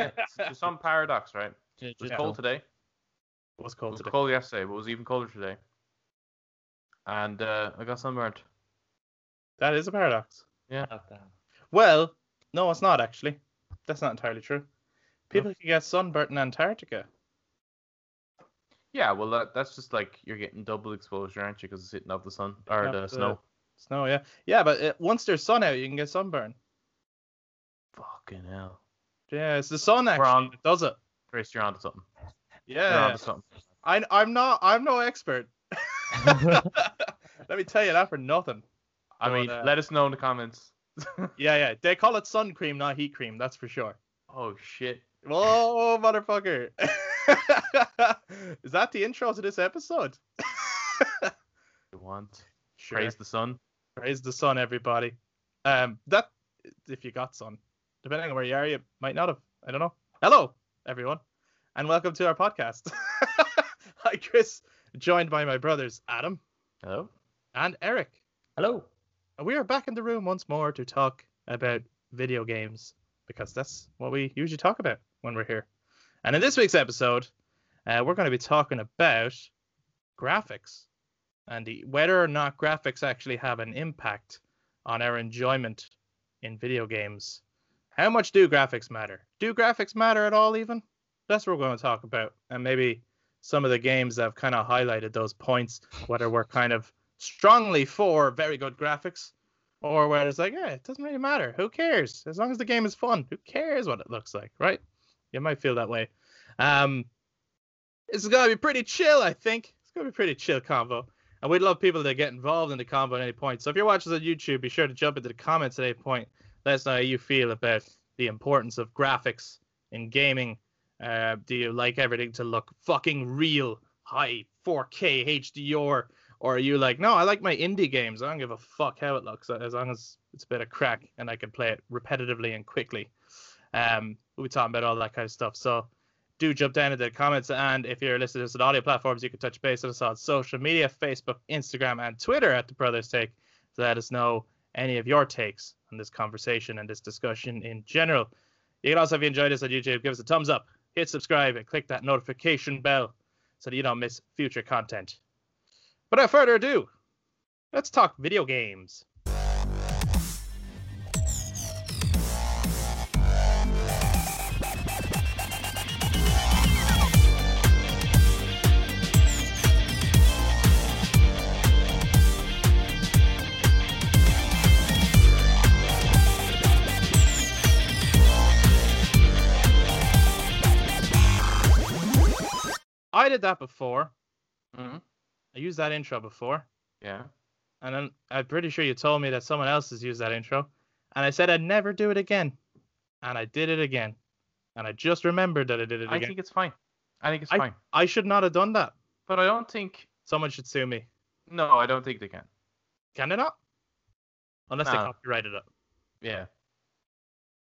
it's, it's some paradox, right? Ju- It was just cold today. It was It cold was today. cold yesterday, but it was even colder today. And uh, I got sunburned. That is a paradox. Yeah. Well, no, it's not actually. That's not entirely true. People can get sunburnt in Antarctica. Yeah, well, that, that's just like you're getting double exposure, aren't you? Because it's hitting off the sun or Yeah, the the- snow. Snow, yeah, yeah, but uh once there's sun out, you can get sunburn. Fucking hell. Yeah, it's the sun actually on- that does it. Chris, you're onto something. You're Yeah, onto something. I, I'm not. I'm no expert. Let me tell you that for nothing. I But, mean, uh, let us know in the comments. Yeah, yeah. They call it sun cream, not heat cream. That's for sure. oh shit. Whoa, motherfucker! Is that the intro to this episode? You want Sure. praise the sun? Praise the sun, everybody. Um, that if you got sun, depending on where you are, you might not have. I don't know. Hello, everyone, and welcome to our podcast. Hi, Chris, joined by my brothers Adam Hello. and Eric. Hello. And we are back in the room once more to talk about video games because that's what we usually talk about when we're here. And in this week's episode, uh, we're going to be talking about graphics and the, whether or not graphics actually have an impact on our enjoyment in video games. How much do graphics matter? Do graphics matter at all, even? That's what we're going to talk about. And maybe some of the games that have kind of highlighted those points, whether we're kind of strongly for very good graphics or where it's like, yeah, it doesn't really matter. Who cares? As long as the game is fun, who cares what it looks like, right? You might feel that way. Um, it's gonna be pretty chill, I think. It's gonna be pretty chill convo, and we'd love people to get involved in the convo at any point. So if you're watching on YouTube, be sure to jump into the comments at any point. Let us know how you feel about the importance of graphics in gaming. Uh, do you like everything to look fucking real, high 4K HDR? Or are you like, no, I like my indie games. I don't give a fuck how it looks as long as it's a bit of crack and I can play it repetitively and quickly. Um, we'll be talking about all that kind of stuff. So do jump down into the comments. And if you're listening to us on audio platforms, you can touch base with us on social media Facebook, Instagram, and Twitter at The Brothers Take to let us know any of your takes on this conversation and this discussion in general. You can also, if you enjoyed this on YouTube, give us a thumbs up, hit subscribe, and click that notification bell so that you don't miss future content. But without further ado, let's talk video games. I did that before. hmm I used that intro before. Yeah. And then I'm pretty sure you told me that someone else has used that intro. And I said I'd never do it again. And I did it again. And I just remembered that I did it I again. I think it's fine. I think it's I- fine. I should not have done that. But I don't think. Someone should sue me. No, I don't think they can. Can they not? Unless they copyrighted it. Yeah.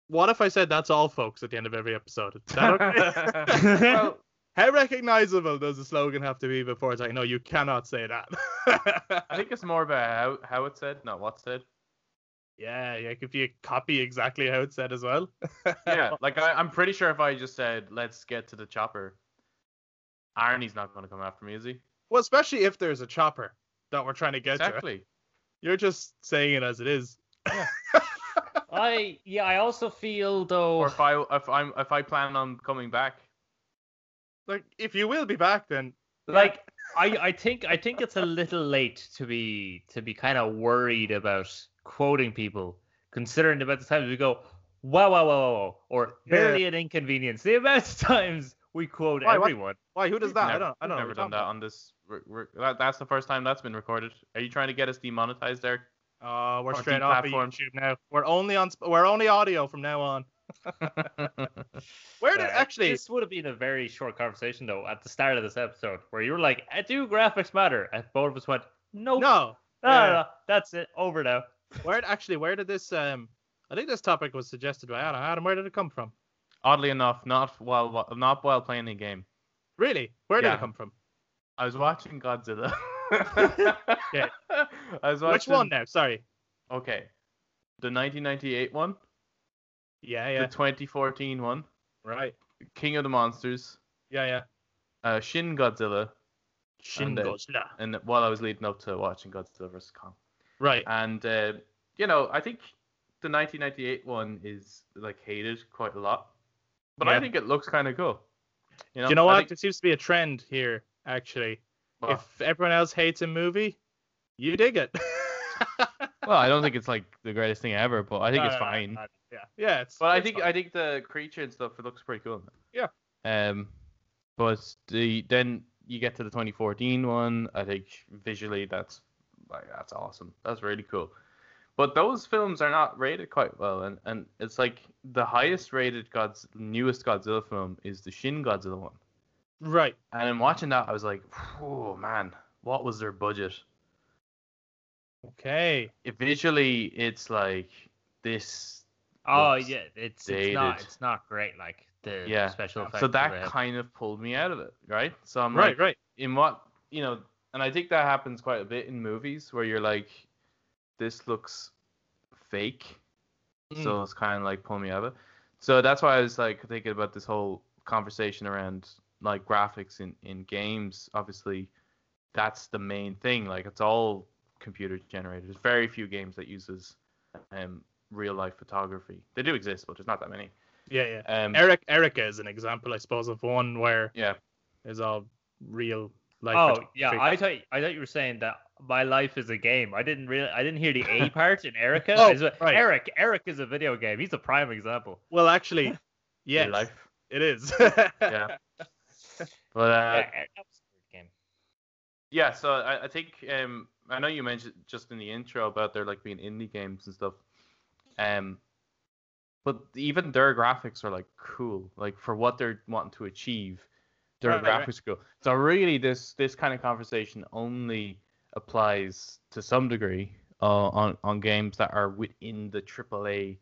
What if I said that's all, folks, at the end of every episode? Is that okay? well, How recognizable does the slogan have to be before it's like, no, you cannot say that? I think it's more about how how it's said, not what's said. yeah, yeah, if you copy exactly how it's said as well. Yeah, like I, I'm pretty sure if I just said let's get to the chopper, Arnie's not going to come after me, is he? Well, especially if there's a chopper that we're trying to get to. Exactly. You're just saying it as it is. Yeah. I yeah. I also feel though. Or if I if I'm if I plan on coming back, Like, if you will be back, then like I, I think I think it's a little late to be to be kind of worried about quoting people, considering the amount of times we go, wow, wow, wow, wow, wow, or Yeah. barely an inconvenience. The amount of times we quote Why, what- everyone. why? Who does that? I don't. I don't know. never done you're that on this. We're, we're, that, that's the first time that's been recorded. Are you trying to get us demonetized there? Uh, we're Or straight off of deplatformed. YouTube now. We're only on. sp- We're only audio from now on. Where did Uh, actually? This would have been a very short conversation though at the start of this episode, where you were like, "Uh, "Do graphics matter?" And both of us went, "Nope, no, No. no, yeah. no, no, that's it, over now." Where actually? Where did this? Um, I think this topic was suggested by Adam. Adam, where did it come from? Oddly enough, not while while- not while playing the game. Really? Where did Yeah. it come from? I was watching Godzilla. Yeah. I was watching. Which one now? Sorry. Okay. The 1998 one, Yeah, yeah. the 2014 one, Right. King of the Monsters, Yeah, yeah. uh, Shin Godzilla, Shin And, uh, Godzilla. and while I was leading up to watching Godzilla vs Kong, Right. and uh, you know, I think the 1998 one is like hated quite a lot, but I think it looks kind of cool. You know, you know what? think- There seems to be a trend here, actually. well, If everyone else hates a movie, you dig it. well, I don't think it's like the greatest thing ever, but I think it's fine. yeah. Yeah, it's. But I think fine. I think the creature and stuff it looks pretty cool. Yeah. Um, but the then you get to the 2014 one. I think visually that's like that's awesome. That's really cool. But those films are not rated quite well, and and it's like the highest rated God's newest Godzilla film is the Shin Godzilla one. Right. And in watching that, I was like, oh man, what was their budget? Okay. It, visually, it's like this Oh yeah, it's it's not it's not great like the Yeah. special effects. so that kind of pulled me out of it, right? So I'm right, like, right. in what you know, and I think that happens quite a bit in movies where you're like, this looks fake, hmm. so it's kind of like pulling me out of it. So that's why I was like thinking about this whole conversation around like graphics in in games. Obviously, that's the main thing. Like it's all computer generated. There's very few games that uses um real life photography. They do exist, but there's not that many. Yeah, yeah. Um, Eric Erica is an example, I suppose, of one where yeah. is all real life. Oh photography. yeah, I thought I thought you were saying that my life is a game. I didn't really I didn't hear the A part in Erica. Oh, I just- right. Eric Eric is a video game. He's a prime example. Well, actually, Real yes, life. it is. Yeah. But uh, yeah, that was a weird game. Yeah, so I, I think um I know you mentioned just in the intro about there like being indie games and stuff. Um but even their graphics are like cool. Like for what they're wanting to achieve, their Right, right, graphics are cool. So really this this kind of conversation only applies to some degree uh, on on games that are within the AAA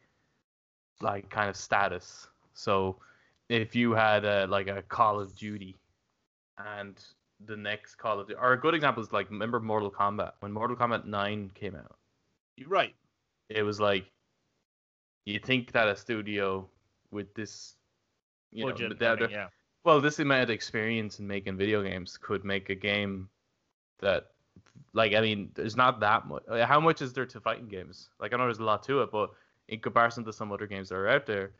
like kind of status. So if you had a, like a Call of Duty and the next Call of Duty, or a good example is like remember Mortal Kombat when Mortal Kombat 9 came out, You're right. it was like you think that a studio with this you know Budget, they're- I mean, yeah. well this amount of experience in making video games could make a game that like I mean there's not that much how much is there to fighting games like I know there's a lot to it but in comparison to some other games that are out there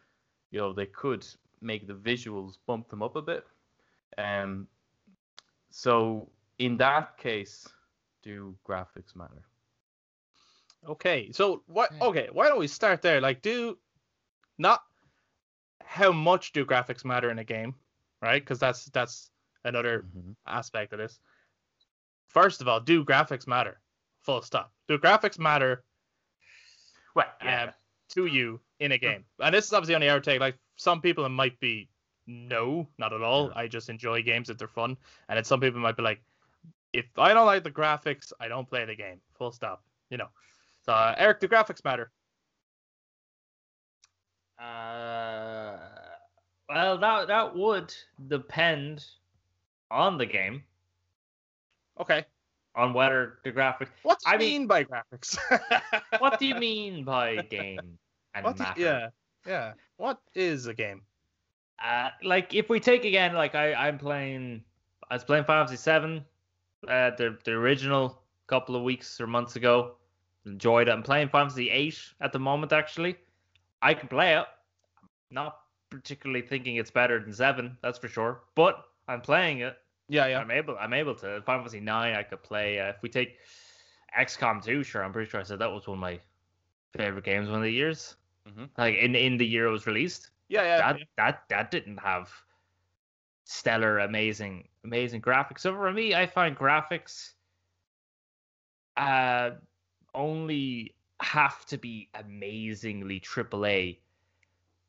you know they could make the visuals bump them up a bit um so in that case do graphics matter Okay, so what? Okay, why don't we start there? Like, do not how much do graphics matter in a game, right? Because that's that's another aspect of this. First of all, do graphics matter? Full stop. Do graphics matter well um, to you in a game? And this is obviously only our take. Like some people, it might be no, not at all. Yeah. I just enjoy games if they're fun. And then some people might be like, if I don't like the graphics, I don't play the game. Full stop. You know. So uh, Eric, do graphics matter? Uh, well, that that would depend on the game, Okay. on whether the graphics. What do you I mean- mean by graphics? What do you mean by game and What do- matter? yeah, yeah. What is a game? Uh, like if we take again, like I I'm playing, I was playing Final Fantasy Seven, uh, the the original couple of weeks or months ago. Enjoyed it. I'm playing Final Fantasy Eight at the moment. Actually, I can play it. Not particularly thinking it's better than Seven, that's for sure. But I'm playing it. Yeah, yeah. I'm able. I'm able to. Final Fantasy Nine, I could play. Uh, if we take XCOM 2, sure, I'm pretty sure I said that was one of my favorite games one of the years. Mhm. Like in in the year it was released Yeah, yeah. that that that didn't have stellar amazing amazing graphics. So for me i find graphics uh only have to be amazingly AAA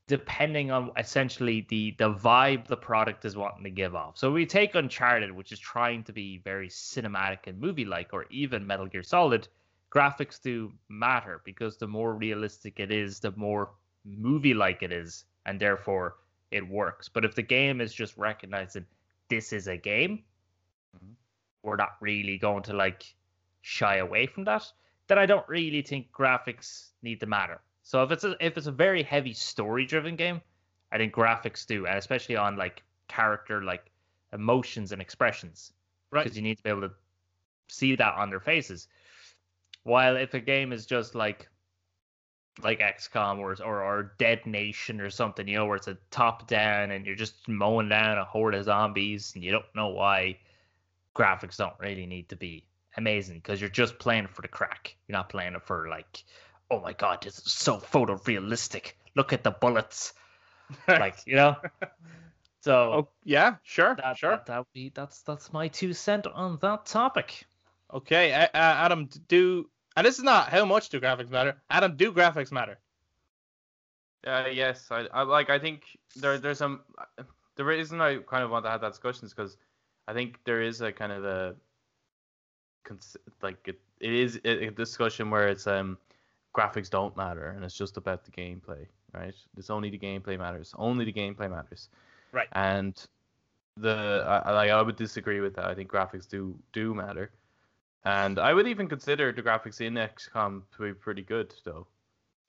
depending on essentially the the vibe the product is wanting to give off. So we take uncharted which is trying to be very cinematic and movie like or even metal gear solid graphics do matter because the more realistic it is the more movie like it is and therefore it works but if the game is just recognizing this is a game Mhm. we're not really going to like shy away from that then i don't really think graphics need to matter so if it's a if it's a very heavy story driven game I think graphics do, and especially on like character like emotions and expressions, Right. because you need to be able to see that on their faces. While if a game is just like like XCOM or or, or Dead Nation or something, you know, where it's a top down and you're just mowing down a horde of zombies and you don't know why, graphics don't really need to be amazing because you're just playing for the crack. You're not playing it for like, oh my god, this is so photorealistic. Look at the bullets, like you know. So oh, yeah, sure, that, sure. that that would be that's that's my two cent on that topic. Okay, uh, Adam, do and this is not how much do graphics matter. Adam, do graphics matter? Uh, yes, I, I like. I think there there's some. The reason I kind of want to have that discussion is because I think there is a kind of a like it, it is a discussion where it's um graphics don't matter and it's just about the gameplay, right? It's only the gameplay matters. Only the gameplay matters. Right. And the I, I- like I would disagree with that. I think graphics do do matter. And I would even consider the graphics in XCOM to be pretty good, though.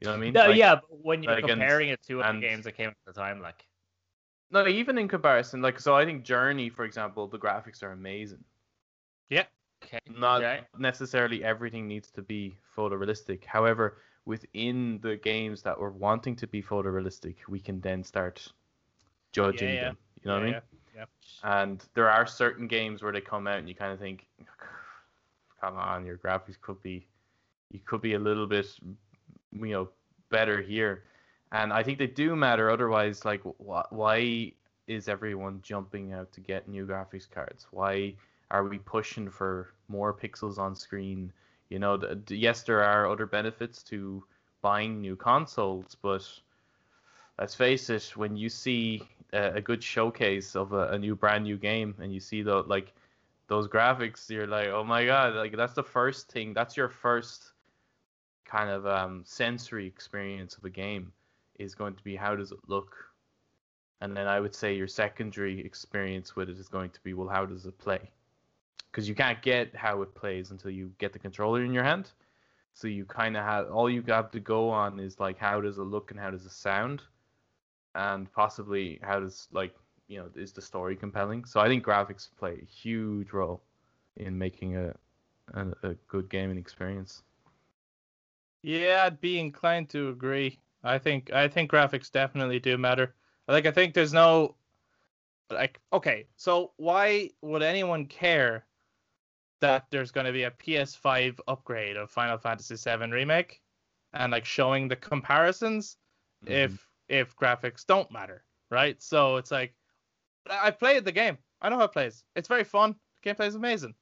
You know what I mean? No, Like- yeah, but when you're like, and- comparing it to other games that came at the time, like No, even in comparison, like so, I think Journey, for example, the graphics are amazing. Yeah. Okay, Not necessarily everything needs to be photorealistic. However, within the games that we're wanting to be photorealistic, we can then start judging Yeah, yeah. them. You know what I mean? Yeah, And there are certain games where they come out and you kind of think, oh, come on, your graphics could be, you could be a little bit, you know, better here. And I think they do matter. Otherwise, like, wh- why is everyone jumping out to get new graphics cards? Why are we pushing for more pixels on screen? You know, th- th- yes, there are other benefits to buying new consoles, but let's face it, when you see a, a good showcase of a, a new brand new game and you see the like those graphics, you're like, oh my god, like that's the first thing. That's your first kind of um, sensory experience of a game is going to be how does it look, and then I would say your secondary experience with it is going to be well, how does it play? Because you can't get how it plays until you get the controller in your hand. So you kind of have all you have to go on is like how does it look and how does it sound, and possibly how does like you know is the story compelling. So I think graphics play a huge role in making a a, a good gaming experience. Yeah, I'd be inclined to agree. I think I think graphics definitely do matter. Like I think there's no like okay, so why would anyone care that there's going to be a PS5 upgrade of Final Fantasy VII remake and like showing the comparisons mm-hmm. if if graphics don't matter, right? So it's like I've played the game. I know how it plays. It's very fun. The gameplay is amazing.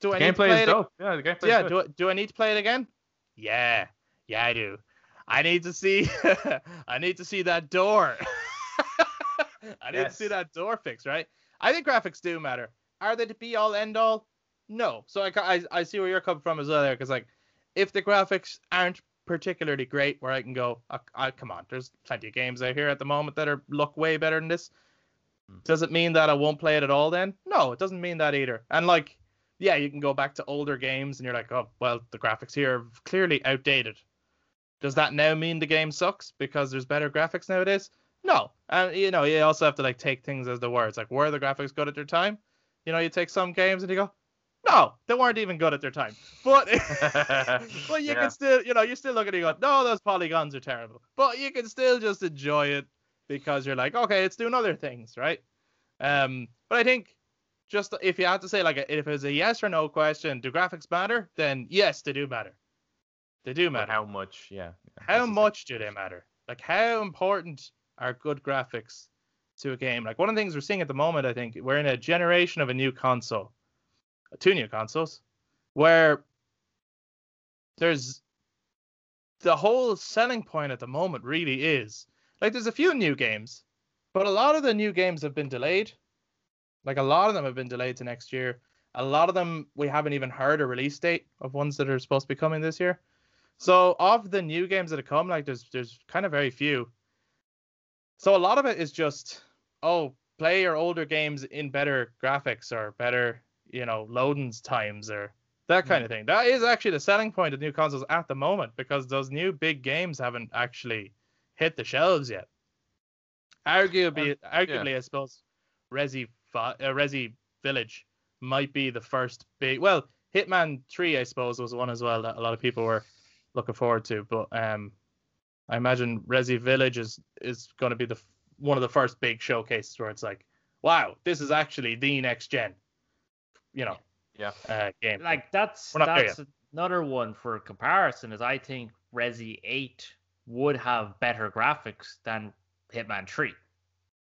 Do the I need to gameplay play is it? dope. Yeah, the gameplay. yeah, is do do I need to play it again? Yeah, yeah, I do. I need to see. I need to see that door. I need to see that door fixed, right? I think graphics do matter. Are they the be all end all? No. So I, I, I see where you're coming from as well there, because like, if the graphics aren't particularly great, where I can go, I, I, come on, there's plenty of games out here at the moment that are look way better than this. Hmm. Does it mean that I won't play it at all? Then no, it doesn't mean that either. And like, yeah, you can go back to older games and you're like, oh, well, the graphics here are clearly outdated. Does that now mean the game sucks because there's better graphics nowadays? No. And you know, you also have to like take things as the words. Like, were the graphics good at their time? You know, you take some games and you go, no, they weren't even good at their time. But but you Yeah. can still, you know, you still look at it and go, no, those polygons are terrible. But you can still just enjoy it because you're like, okay, it's doing other things, right? Um, but I think just if you had to say like a, if it was a yes or no question, do graphics matter? Then yes, they do matter. They do matter. But how much? Yeah. How that's the thing. much do they matter? Like how important are good graphics to a game? Like one of the things we're seeing at the moment, I think we're in a generation of a new console, two new consoles, where there's the whole selling point at the moment really is like there's a few new games, but a lot of the new games have been delayed. Like a lot of them have been delayed to next year. A lot of them we haven't even heard a release date of ones that are supposed to be coming this year. So of the new games that have come, like there's there's kind of very few. So a lot of it is just oh play your older games in better graphics or better you know loading times or that kind of mm. thing. That is actually the selling point of new consoles at the moment because those new big games haven't actually hit the shelves yet. Arguably, arguably, I suppose, Resi, uh, Resi Village might be the first big. Well, Hitman Three, I suppose, was one as well that a lot of people were looking forward to. But um, I imagine Resi Village is is going to be the one of the first big showcases where it's like, wow, this is actually the next gen, you know, Yeah. uh, game. like that's We're not there that's another one for comparison is I think Resi 8 would have better graphics than Hitman 3.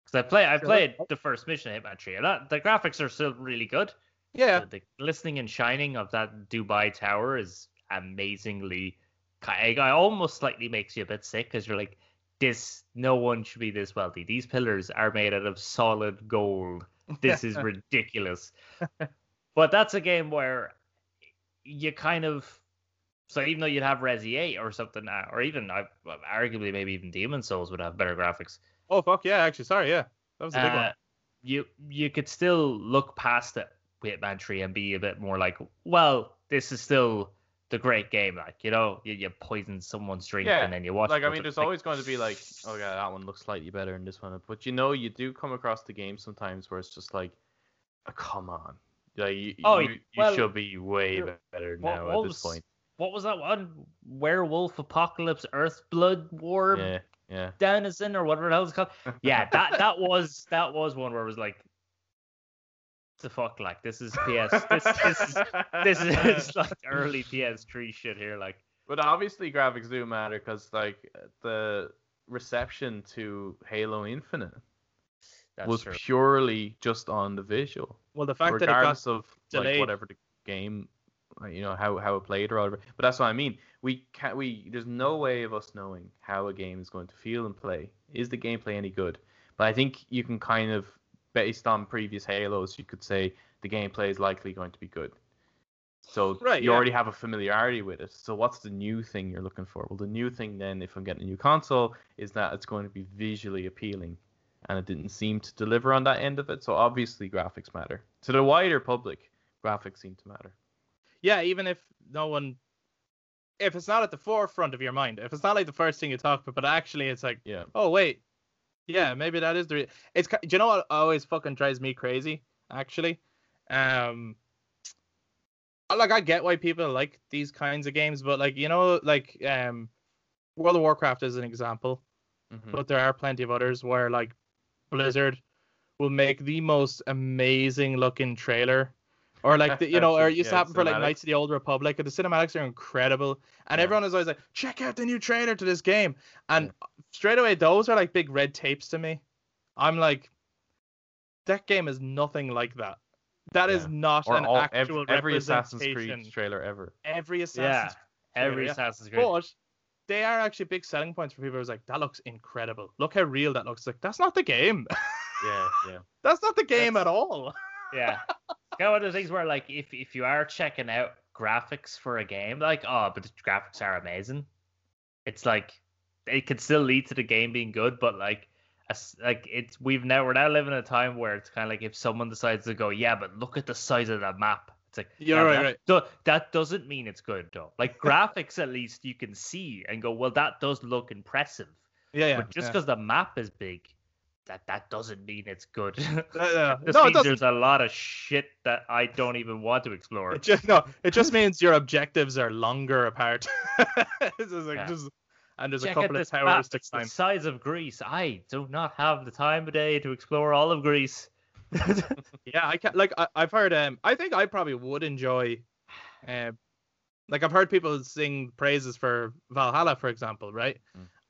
Because I play I Sure. played the first mission of Hitman 3 and that, the graphics are still really good. yeah, The, the glistening and shining of that Dubai tower is amazingly ki- I almost slightly makes you a bit sick because you're like this no one should be this wealthy. These pillars are made out of solid gold. This is ridiculous. but that's a game where you kind of so even though you'd have Resi 8 or something, uh, or even uh, arguably maybe even Demon Souls would have better graphics. Oh fuck yeah! Actually, sorry, yeah, that was a big Uh, one. you you could still look past it with Hitman 3 and be a bit more like, well, this is still the great game. Like you know, you, you poison someone's drink Yeah, and then you watch. Like I mean, there's like, always going to be like, oh yeah, that one looks slightly better than this one. But you know, you do come across the game sometimes where it's just like, oh, come on, like you, Oh, you, you well, should be way better now what at this point. What was that one? Werewolf Apocalypse Earth Blood War Yeah, yeah. Denizen or whatever the hell it's called. Yeah, that that was that was one where it was like, the fuck, like this is PS, this this is this is like early PS3 shit here, like. But obviously, graphics do matter because like the reception to Halo Infinite That's was true. purely just on the visual, Well, the fact that it got regardless of like whatever the game, Uh, you know, how how it played or whatever. But that's what I mean. We can't. We there's no way of us knowing how a game is going to feel and play. Is the gameplay any good? But I think you can kind of, based on previous Halos, you could say the gameplay is likely going to be good. So Right, you yeah. already have a familiarity with it. So what's the new thing you're looking for? Well, the new thing then, if I'm getting a new console, is that it's going to be visually appealing, and it didn't seem to deliver on that end of it. So obviously graphics matter to the wider public. Graphics seem to matter. Yeah, even if no one, if it's not at the forefront of your mind, if it's not like the first thing you talk about, but actually it's like, Yeah. oh wait, yeah, maybe that is the. Re- it's do you know what always fucking drives me crazy? Actually, um, like I get why people like these kinds of games, but like you know, like um, World of Warcraft is an example, Mhm. but there are plenty of others where like Blizzard will make the most amazing looking trailer. Or like the, you know, or it used to Yeah, happen for like. Knights of the Old Republic, and the cinematics are incredible. And Yeah. everyone is always like, check out the new trailer to this game. And straight away, those are like big red tapes to me. I'm like, that game is nothing like that. That is Yeah. not Or an all, actual every, every Assassin's. Creed trailer ever. Every Assassin's Yeah, Assassin's every yeah. Assassin's Creed. but they are actually big selling points for people who's like, that looks incredible. Look how real that looks. Like, that's not the game. Yeah, yeah. that's not the game at all. Yeah. It's kind of one of the things where like if if you are checking out graphics for a game, like oh, but the graphics are amazing. It's like it could still lead to the game being good, but like as like it's we've now we're now living in a time where it's kind of like if someone decides to go, yeah, but look at the size of that map. It's like yeah, right, that, right. do- that doesn't mean it's good though. Like graphics, at least you can see and go, well, that does look impressive. Yeah, yeah. but just yeah. because the map is big, that that doesn't mean it's good. No, it means doesn't. there's a lot of shit that I don't even want to explore. It just no. It just means your objectives are longer apart. it's like Yeah. just, and there's Check a couple of towers to It's the size of Greece. I do not have the time of day to explore all of Greece. Yeah, I can't. like I, I've heard um I think I probably would enjoy um like I've heard people sing praises for Valhalla for example, right?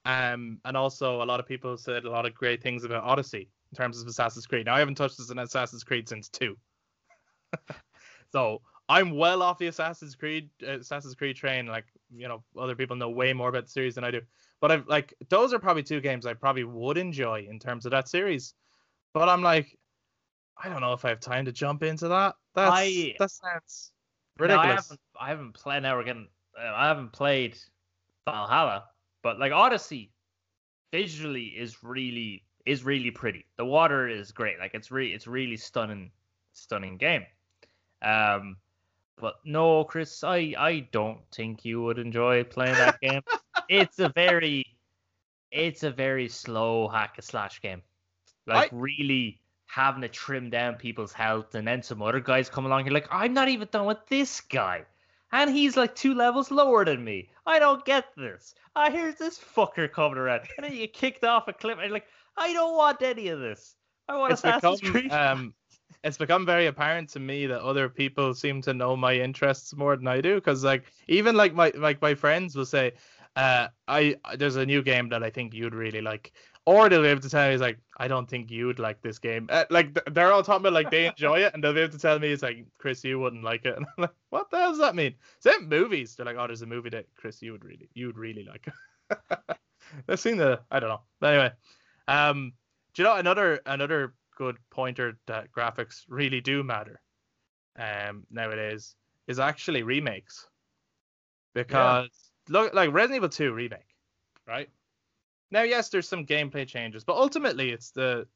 Um and also a lot of people said a lot of great things about Odyssey in terms of Assassin's Creed. Now I haven't touched this in Assassin's Creed since 2. so I'm well off the Assassin's Creed uh, Assassin's Creed train like you know other people know way more about the series than I do. But I've like those are probably two games I probably would enjoy in terms of that series. But I'm like I don't know if I have time to jump into that. That's I- that sounds Now, I ridiculous. haven't I haven't played now we're getting uh, I haven't played Valhalla, but like Odyssey visually is really is really pretty. The water is great. Like it's really it's really stunning stunning game. Um but no, Chris, I I don't think you would enjoy playing that game. it's a very it's a very slow hack and slash game. Like I- really having to trim down people's health, and then some other guys come along. You're like, I'm not even done with this guy, and he's like two levels lower than me. I don't get this. Ah, here's this fucker coming around, and then you get kicked off a cliff, and like, I don't want any of this. I want it's Assassin's become Creed. um, it's become very apparent to me that other people seem to know my interests more than I do. Because like even like my like my friends will say, uh, I there's a new game that I think you'd really like, or they'll be able to tell me it's like I don't think you'd like this game. Uh, like they're all talking about like they enjoy it, and they'll be able to tell me it's like Chris, you wouldn't like it, and I'm like, what the hell does that mean? Same movies. They're like, oh, there's a movie that Chris, you would really you would really like. I've seen the I don't know. But anyway, um, do you know another another good pointer that graphics really do matter um nowadays is actually remakes because look like Resident Evil 2 remake right now yes there's some gameplay changes but ultimately it's the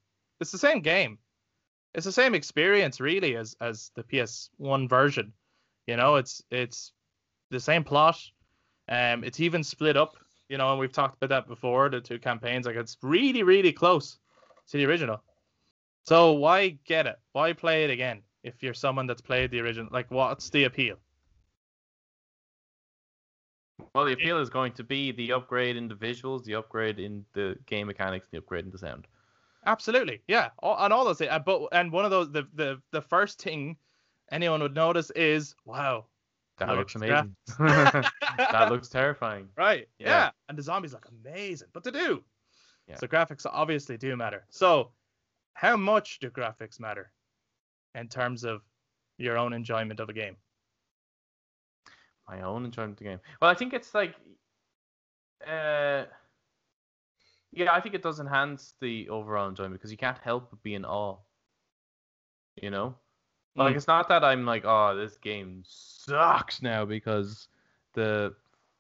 it's the same game it's the same experience really as as the PS1 version you know it's it's the same plot um it's even split up you know and we've talked about that before the two campaigns like it's really really close to the original so why get it? Why play it again if you're someone that's played the original? Like, what's the appeal? Well, the appeal is going to be the upgrade in the visuals, the upgrade in the game mechanics, the upgrade in the sound. Absolutely, yeah, all, and all those things. Uh, but and one of those, the the the first thing anyone would notice is, wow, That Look looks at amazing. that looks terrifying. right, yeah. Yeah. and the zombies look amazing, but they do. Yeah. So graphics obviously do matter. So, how much do graphics matter in terms of your own enjoyment of a game? My own enjoyment of the game. Well, I think it's like, uh, yeah, I think it does enhance the overall enjoyment because you can't help but be in awe. You know, like Mm. it's not that I'm like, oh, this game sucks now because the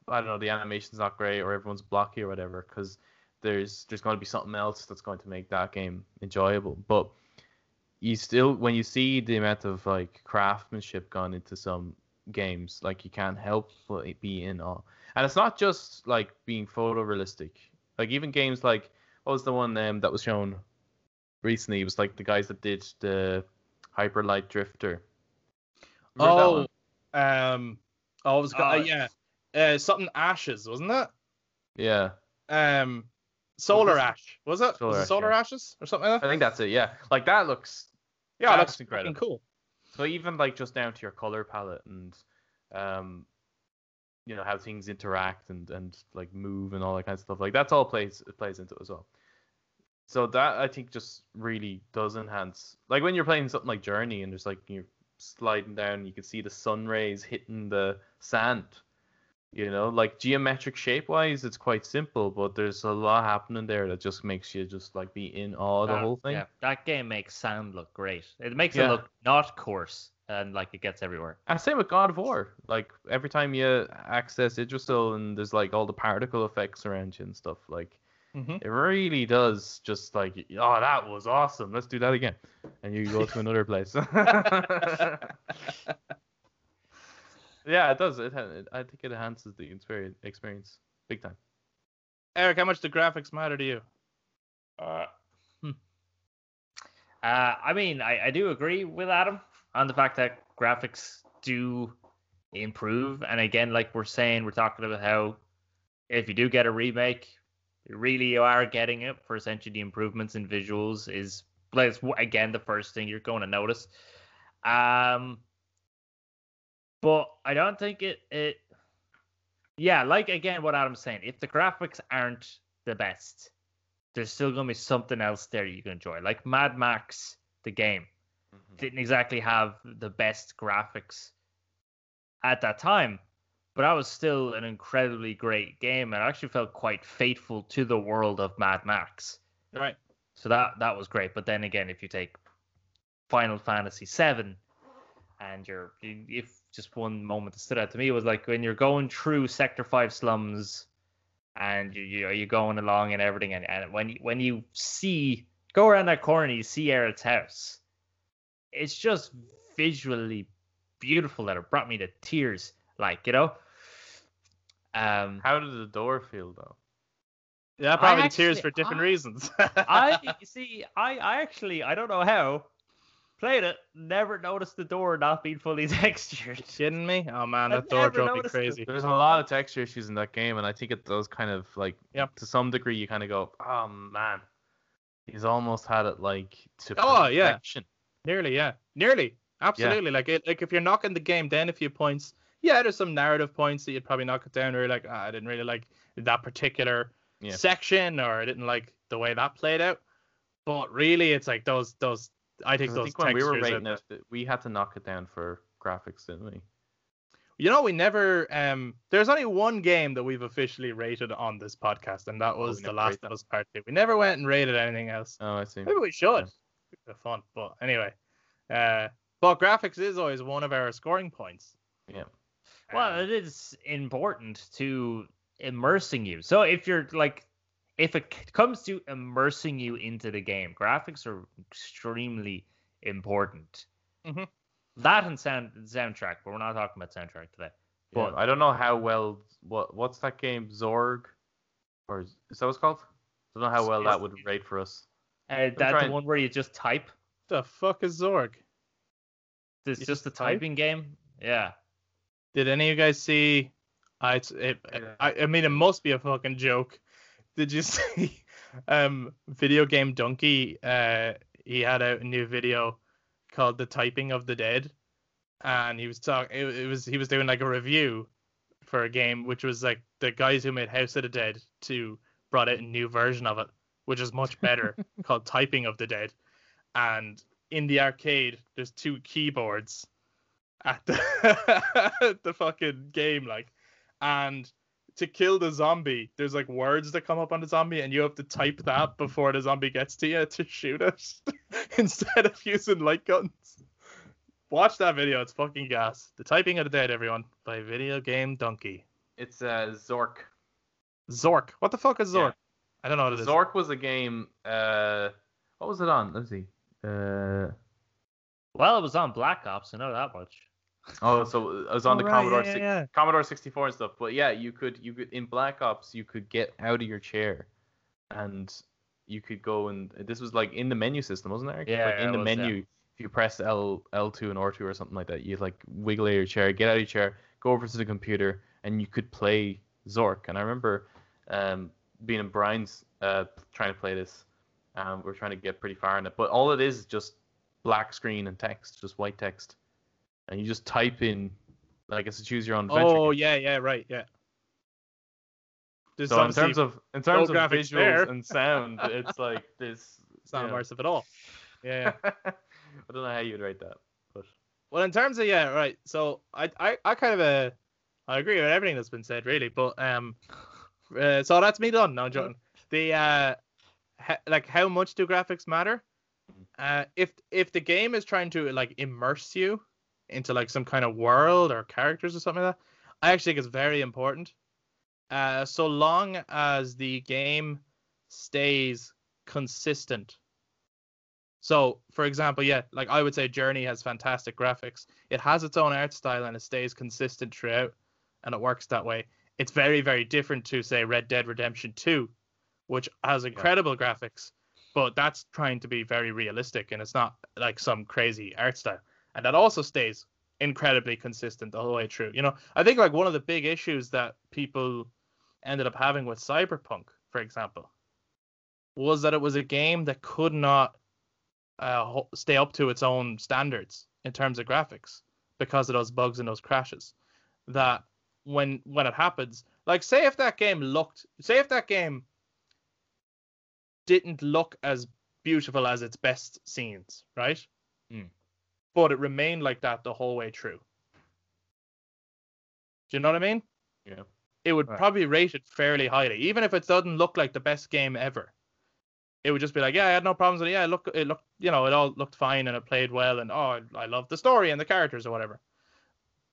I don't know the animation's not great or everyone's blocky or whatever. Because there's there's going to be something else that's going to make that game enjoyable. But you still when you see the amount of like craftsmanship gone into some games, like you can't help but be in awe. And it's not just like being photorealistic. Like even games like what was the one um, that was shown recently? It was like the guys that did the Hyper Light Drifter. Remember that Oh, um, oh, it was Oh, uh, yeah, uh, something ashes, wasn't it? yeah, Um, solar this- ash was it? Solar was it Ash, solar yeah. ashes or something like I think that's it. Yeah, like that looks. Yeah, that's incredible. incredible. Cool. So even like just down to your color palette and um, you know how things interact and and like move and all that kind of stuff. Like that's all plays it plays into it as well. So that I think just really does enhance. Like when you're playing something like Journey and there's like you're sliding down, you can see the sun rays hitting the sand. You know, like geometric shape wise, it's quite simple, but there's a lot happening there that just makes you just like be in awe of the whole thing. Yeah, that game makes sound look great. It makes Yeah. it look not coarse and like it gets everywhere. And same with God of War. Like every time you access Yggdrasil and there's like all the particle effects around you and stuff, like hmm it really does just like oh that was awesome. Let's do that again. And you go to another place. yeah, it does. It, it I think it enhances the experience experience big time. Eric, how much do graphics matter to you? Uh, hmm. Uh, I mean, I, I do agree with Adam on the fact that graphics do improve. And again, like we're saying, we're talking about how if you do get a remake, really you are getting it for essentially the improvements in visuals is like again the first thing you're going to notice. Um, but I don't think it it. Yeah, like again, what Adam's saying, if the graphics aren't the best, there's still gonna be something else there you can enjoy. Like Mad Max, the game, mm-hmm. didn't exactly have the best graphics at that time, but that was still an incredibly great game and I actually felt quite faithful to the world of Mad Max. Right. So that that was great. But then again, if you take Final Fantasy VII, and you're if just one moment that stood out to me was like when you're going through Sector Five slums, and you you you're going along and everything, and, and when you, when you see go around that corner, and you see Aerith's house. It's just visually beautiful that it brought me to tears. Like you know, um, How did the door feel though? Yeah, probably actually- tears for different I- reasons. I you see, I, I actually I don't know how played it, never noticed the door not being fully textured. kidding me? Oh man, I've that door never drove me noticed it. crazy. There's a lot of texture issues in that game, and I think it does kind of like, Yep. to some degree, you kind of go, oh man, he's almost had it like to Oh, yeah. perfection. Nearly, yeah, nearly, absolutely. Like, it, like if you're knocking the game down a few points, yeah, there's some narrative points that you'd probably knock it down, or you're like, ah, I didn't really like that particular Yeah. section, or I didn't like the way that played out. But really, it's like those, those. I think 'Cause those I think when we were rating it, we had to knock it down for graphics, didn't we? You know, we never. Um, there's only one game that we've officially rated on this podcast, and that Oh, was The Last rated of Us Part Two. We never went and rated anything else. Oh, I see. Maybe we should. It'd be fun, but anyway. Uh, but graphics is always one of our scoring points. Yeah. Well, it is important to immersing you. So if you're like, if it comes to immersing you into the game, graphics are extremely important. Mhm. That and sound soundtrack, but we're not talking about soundtrack today. But But I don't know how well. What What's that game? Zorg, or is, is that what it's called? I don't know how well that would rate for us. uh, that's trying- the one where you just type. the fuck is Zorg? It's You just a just type? typing game. Yeah. Did any of you guys see? I, it, Yeah. I, I mean, it must be a fucking joke. Did you see? Um, video game Dunkey. Uh, he had out a new video called "The Typing of the Dead," and he was talking. It, it was he was doing like a review for a game, which was like the guys who made House of the Dead 2 brought out a new version of it, which is much better, called Typing of the Dead. And in the arcade, there's two keyboards at the at the fucking game, like, and to kill the zombie, there's like words that come up on the zombie, and you have to type that before the zombie gets to you to shoot it instead of using light guns. Watch that video, it's fucking gas. The Typing of the Dead, everyone, by Video Game Dunkey. It's uh, Zork. Zork. What the fuck is Yeah. Zork? I don't know what it is. Zork was a game. Uh, what was it on? Let's see. Uh, Well, it was on Black Ops. I know that much. Oh, so I was on Oh, the right, Commodore yeah, six- yeah. Commodore 64 and stuff. But yeah, you could you could in Black Ops you could get out of your chair, and you could go and this was like in the menu system, wasn't it? Eric? Yeah, Like yeah, in the was, yeah. menu, if you press L L2 and R2 or something like that, you like wiggle out of your chair, get out of your chair, go over to the computer, and you could play Zork. And I remember um, being in Brian's uh, trying to play this. Um, we're trying to get pretty far in it, but all it is is just black screen and text, just white text, and you just type in like it's a choose your own adventure. Oh game. yeah, yeah, right, yeah. There's So in terms of in terms no of visuals there. and sound, it's like this. it's not you know. immersive at all. Yeah. yeah. I don't know how you would rate that, but Well, in terms of yeah, right. So I I, I kind of uh, I agree with everything that's been said really, but um, uh, so that's me done. No, I'm. The uh, ha- like how much do graphics matter? Uh, if if the game is trying to like immerse you into like some kind of world or characters or something like that, I actually think it's very important. Uh, so long as the game stays consistent. So, for example, yeah, like I would say Journey has fantastic graphics. It has its own art style and it stays consistent throughout and it works that way. It's very, very different to say Red Dead Redemption 2, which has incredible graphics, but that's trying to be very realistic and it's not like some crazy art style. And that also stays incredibly consistent the whole way through. You know, I think like one of the big issues that people ended up having with Cyberpunk, for example, was that it was a game that could not uh, stay up to its own standards in terms of graphics because of those bugs and those crashes. That when when it happens, like say if that game looked, say if that game didn't look as beautiful as its best scenes, right? Mm. But it remained like that the whole way through. Do you know what I mean? yeah. it would Right. probably rate it fairly highly, even if it doesn't look like the best game ever. It would just be like, yeah, I had no problems with it. Yeah, it looked, it looked, you know, it all looked fine and it played well, and oh, I love the story and the characters or whatever.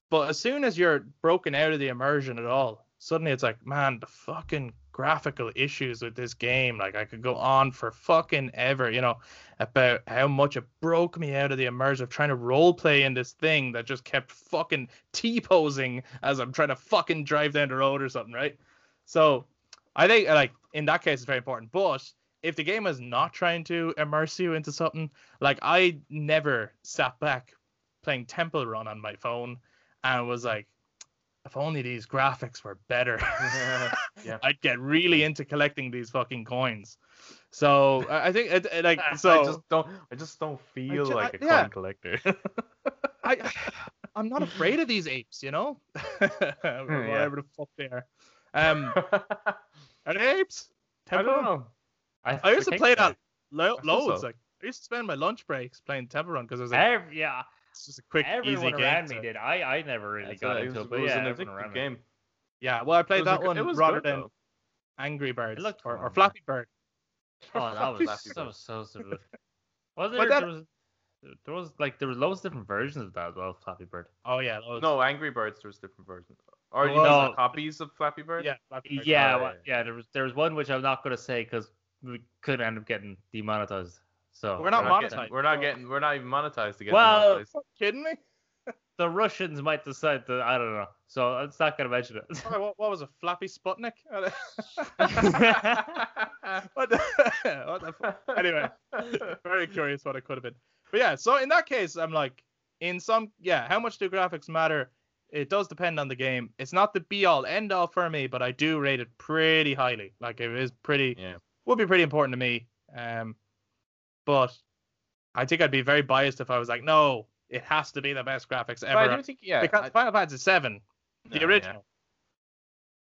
But as soon as you're broken out of the immersion at all, suddenly it's like, man, the fucking graphical issues with this game. Like I could go on for fucking ever, you know, about how much it broke me out of the immersion of trying to role play in this thing that just kept fucking T posing as I'm trying to fucking drive down the road or something, right? So I think uh, like in that case it's very important. But if the game is not trying to immerse you into something, like I never sat back playing Temple Run on my phone and was like, if only these graphics were better. Yeah. I'd get really into collecting these fucking coins. So I I think it, it, like so I just don't. I just don't feel like a I- yeah. coin collector. I I'm not afraid of these apes, you know, whatever the fuck they are. Um, are they apes? I don't know. I used to play so. that lo- loads. so. Like I used to spend my lunch breaks playing Temple Run because it was like Ev- yeah, it's just a quick, everyone easy game. Everyone around to- me did. I I never really It's got a- into was- it, but was yeah, an everyone addictive around me. game. Yeah, well, I played that good- one it was rather good, than though. Angry Birds looked or, fun, or. Flappy Bird. Oh, that Flappy was Bird. so so stupid. Was But there? that- There was, there was like there was loads of different versions of that as well. Flappy Bird. Oh yeah, those- No, Angry Birds. There's different versions. Or you Well, mean no. copies of Flappy Bird? yeah, Flappy Bird. Yeah, Oh, well, yeah, yeah. There was there was one which I'm not gonna say because we could end up getting demonetized. So We're not We're not, monetized. getting, we're not getting. We're not even monetized to get Well- monetized. Fuck, kidding me? the Russians might decide to I don't know. So I'm not gonna mention it. What, what- what was a Flappy Sputnik? what the, what the fuck? Anyway, very curious what it could have been. But yeah, so in that case, I'm like, in some, yeah, how much do graphics matter? It does depend on the game. It's not the be all end all for me, but I do rate it pretty highly. Like it is pretty, Yeah. would be pretty important to me. Um, but I think I'd be very biased if I was like, no, it has to be the best graphics But I ever. do think yeah. because I- Final Fantasy VII, the no, yeah. original,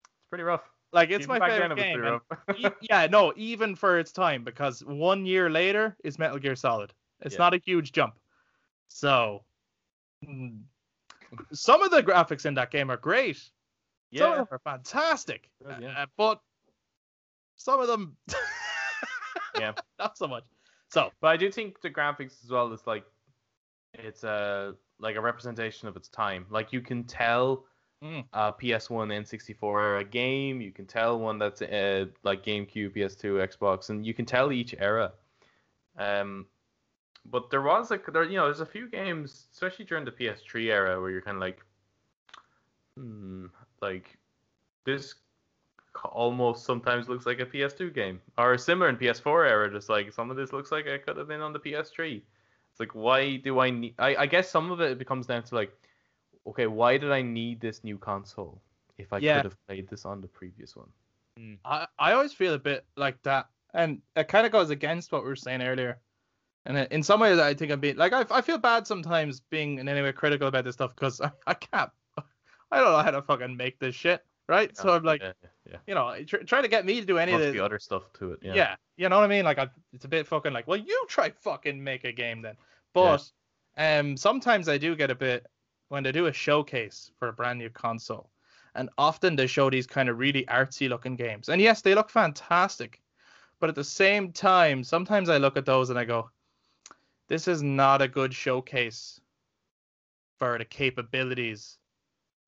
It's pretty rough. like it's Even my favorite game. pretty and rough. e- yeah, no, even for its time, because one year later is Metal Gear Solid. It's Yeah. not a huge jump. So, mm, some of the graphics in that game are great. Some of yeah. them are fantastic. Yeah. Uh, but some of them, Yeah. not so much. So, But I do think the graphics as well is like it's a like a representation of its time. Like you can tell Mm. a PS1 N64 era game, you can tell one that's uh, like GameCube, PS2, Xbox, and you can tell each era. Um, but there was like there you know there's a few games, especially during the PS3 era, where you're kind of like, hmm, like this almost sometimes looks like a PS2 game, or similar in PS4 era. Just like some of this looks like it could have been on the PS3. It's like why do I need? I, I guess some of it becomes down to like, okay, why did I need this new console if I Yeah. could have played this on the previous one? Hmm. I, I always feel a bit like that. And it kind of goes against what we were saying earlier. And in some ways, I think I'm being like, I, I feel bad sometimes being in any way critical about this stuff because I, I can't, I don't know how to fucking make this shit, right? So I'm like, yeah, yeah. you know, tr- try to get me to do any Must of the, this. other stuff to it. Yeah. Yeah. you know what I mean? Like, I, it's a bit fucking like, well, you try fucking make a game then. But um, sometimes I do get a bit when they do a showcase for a brand new console, and often they show these kind of really artsy looking games, and yes, they look fantastic. But at the same time, sometimes I look at those and I go, this is not a good showcase for the capabilities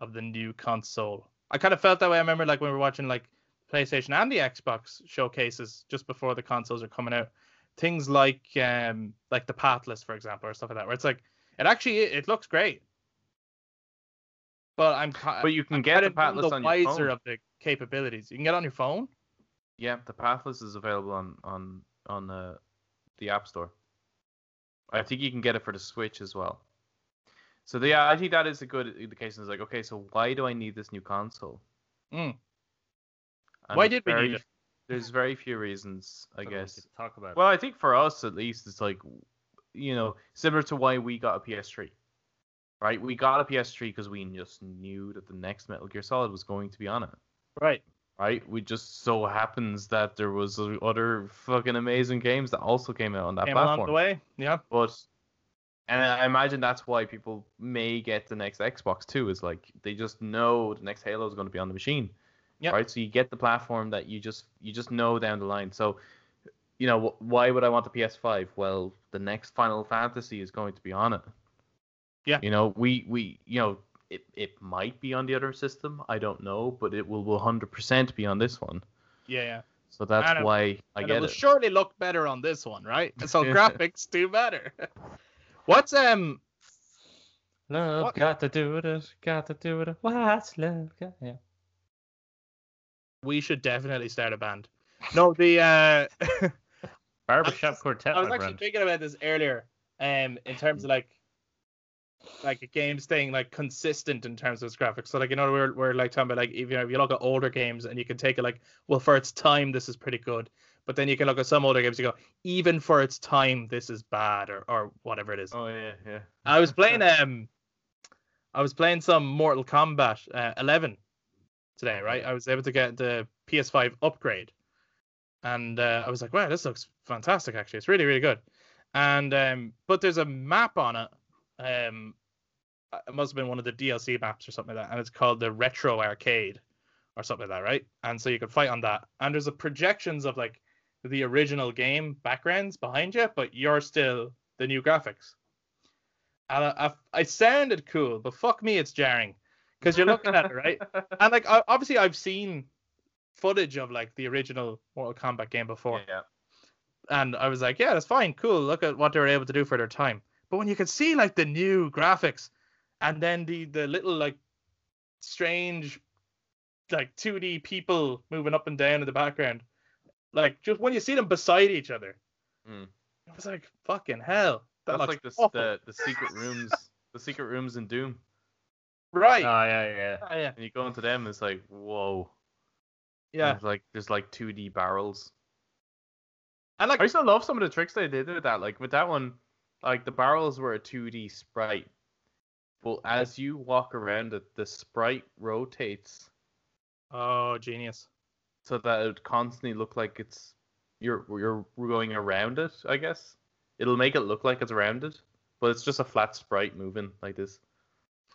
of the new console. I kind of felt that way. I remember like when we were watching like PlayStation and the Xbox showcases just before the consoles are coming out. Things like um like the Pathless, for example, or stuff like that, where it's like it actually it looks great. But I'm But you can I'm get the Pathless the on your wiser phone. of the capabilities. You can get it on your phone. Yeah, the Pathless is available on on on the the App Store. I think you can get it for the Switch as well. So the, yeah, I think that is a good indication. It's like, okay, so why do I need this new console? Mm. Why did we need it? There's very few reasons, I we guess. talk about. Well, I think for us at least, it's like, you know, similar to why we got a PS3, right? We got a PS3 because we just knew that the next Metal Gear Solid was going to be on it, Right. right? We just so happens that there was other fucking amazing games that also came out on that Came along platform. the way. Yeah. But and I imagine that's why people may get the next Xbox too. Is like they just know the next Halo is going to be on the machine. Yep. Right. So you get the platform that you just you just know down the line. So you know wh- why would I want the PS5? Well, the next Final Fantasy is going to be on it. Yeah. You know we we you know it it might be on the other system. I don't know, but it will 100% be on this one. Yeah, yeah. So that's And it- why I and get it will it. surely look better on this one, right? So graphics do better. What's um Love, What? got to do it, got to do it. What's love? Got... Yeah. we should definitely start a band. No, the uh, Barbershop Quartet, I was actually friend. thinking about this earlier, um, in terms of like, like a game staying like consistent in terms of its graphics. So like you know we're we're like talking about like if you know if you look at older games and you can take it like well for its time this is pretty good, but then you can look at some older games you go even for its time this is bad or or whatever it is. Oh yeah, yeah. I was playing um, I was playing some Mortal Kombat uh, 11 today, right? I was able to get the PS5 upgrade, and uh, I was like, wow, this looks fantastic. Actually, it's really really good. And um, but there's a map on it. Um, it must have been one of the DLC maps or something like that, and it's called the Retro Arcade or something like that, right? And so you can fight on that. And there's a projections of like the original game backgrounds behind you, but you're still the new graphics. And I, I, I sounded cool, but fuck me, it's jarring because you're looking at it, right? And like I, obviously I've seen footage of like the original Mortal Kombat game before, Yeah. and I was like, yeah, that's fine, cool. Look at what they were able to do for their time. But when you could see like the new graphics, and then the the little like strange like 2D people moving up and down in the background, like just when you see them beside each other, Mm. it was like fucking hell. That That's like the, awful. the the secret rooms, the secret rooms in Doom. right. Oh yeah, yeah. Ah, yeah, And you go into them, it's like whoa. yeah. It's like there's like 2D barrels. And like I used to love some of the tricks they did with that. Like with that one, like the barrels were a 2D sprite, but as you walk around it, the sprite rotates oh genius. So that it would constantly look like it's you're you're going around it. I guess it'll make it look like it's rounded, but it's just a flat sprite moving like this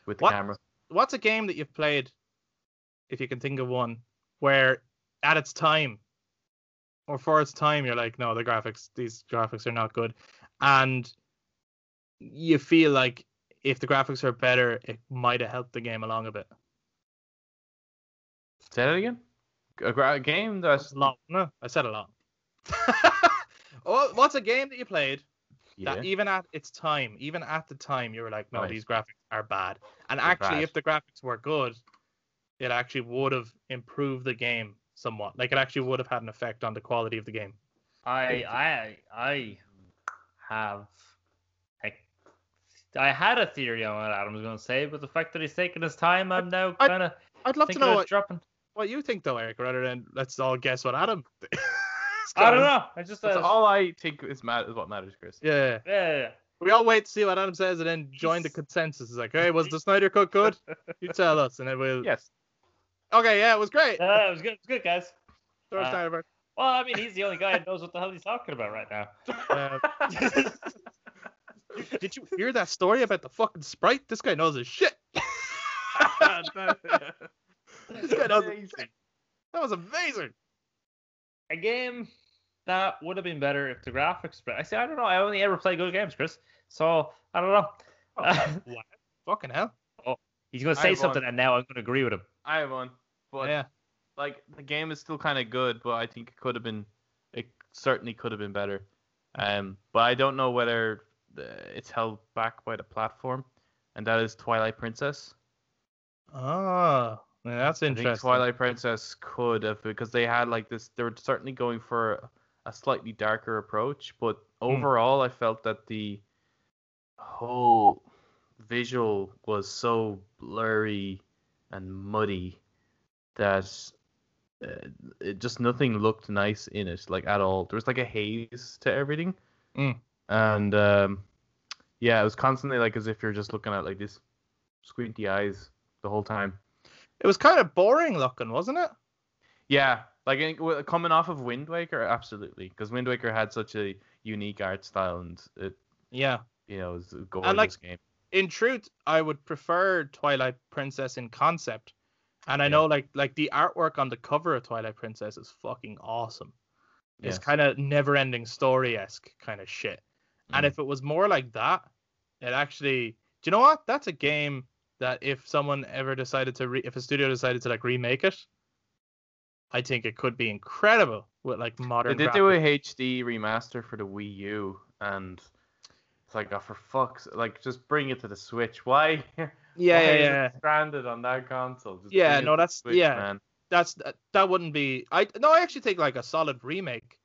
with the What? camera. What's a game that you've played, if you can think of one, where at its time or for its time you're like, no, the graphics, these graphics are not good, and you feel like if the graphics are better, it might have helped the game along a bit. Say that again. A, gra- game that's A lot. No, I said a lot. oh, what's a game that you played yeah. that even at its time, even at the time, you were like, no, Right. these graphics are bad. And They're actually, bad. if the graphics were good, it actually would have improved the game somewhat. Like it actually would have had an effect on the quality of the game. I I I have I, I had a theory on what Adam was going to say, but the fact that he's taking his time, I'm now kind of I'd love to know of what, dropping. What you think, though, Eric, rather than let's all guess what Adam. I don't know. I just That's uh, all I think is mat- is what matters, Chris. Yeah, yeah, yeah, yeah. we all wait to see what Adam says and then join the consensus. It's like, hey, was the Snyder Cut good? You tell us, and then we'll. Yes. Okay, yeah, it was great. Yeah, it was good. It was good, guys. Throw uh, Snyder. Well, I mean, he's the only guy that knows what the hell he's talking about right now. Uh, Did you hear that story about the fucking sprite? This guy knows his shit. This guy knows his shit. That was amazing. a game that would have been better if the graphics. I say I don't know. I only ever play good games, Chris. So I don't know. Oh, what? Fucking hell. He's going to say something, one. and now I'm going to agree with him. I have one, but yeah. like the game is still kind of good, but I think it could have been, it certainly could have been better. Um, but I don't know whether the, it's held back by the platform, and that is Twilight Princess. Oh, yeah, that's I think interesting. Twilight Princess could have because they had like this. They were certainly going for a slightly darker approach, but overall, I felt that the whole visual was so blurry and muddy that uh, it just nothing looked nice in it, like at all. There was like a haze to everything, Mm. and um, yeah, it was constantly like as if you're just looking at like this squinty eyes the whole time. It was kind of boring looking, wasn't it? Yeah, like coming off of Wind Waker, absolutely, because Wind Waker had such a unique art style and it, Yeah. you know, was a gorgeous like- game. In truth, I would prefer Twilight Princess in concept. And I Yeah. know like like the artwork on the cover of Twilight Princess is fucking awesome. It's kind of never-ending story-esque kind of shit. And Mm. if it was more like that, it actually, do you know what? That's a game that if someone ever decided to, re- if a studio decided to like remake it, I think it could be incredible with like modern. They did do a. HD remaster for the Wii U, and it's like, oh, for fuck's, like, just bring it to the Switch. Why? Yeah, why yeah, yeah. Stranded on that console. Just Yeah, no, that's- Switch, yeah. Man. that's that wouldn't be. I no, I actually think like a solid remake,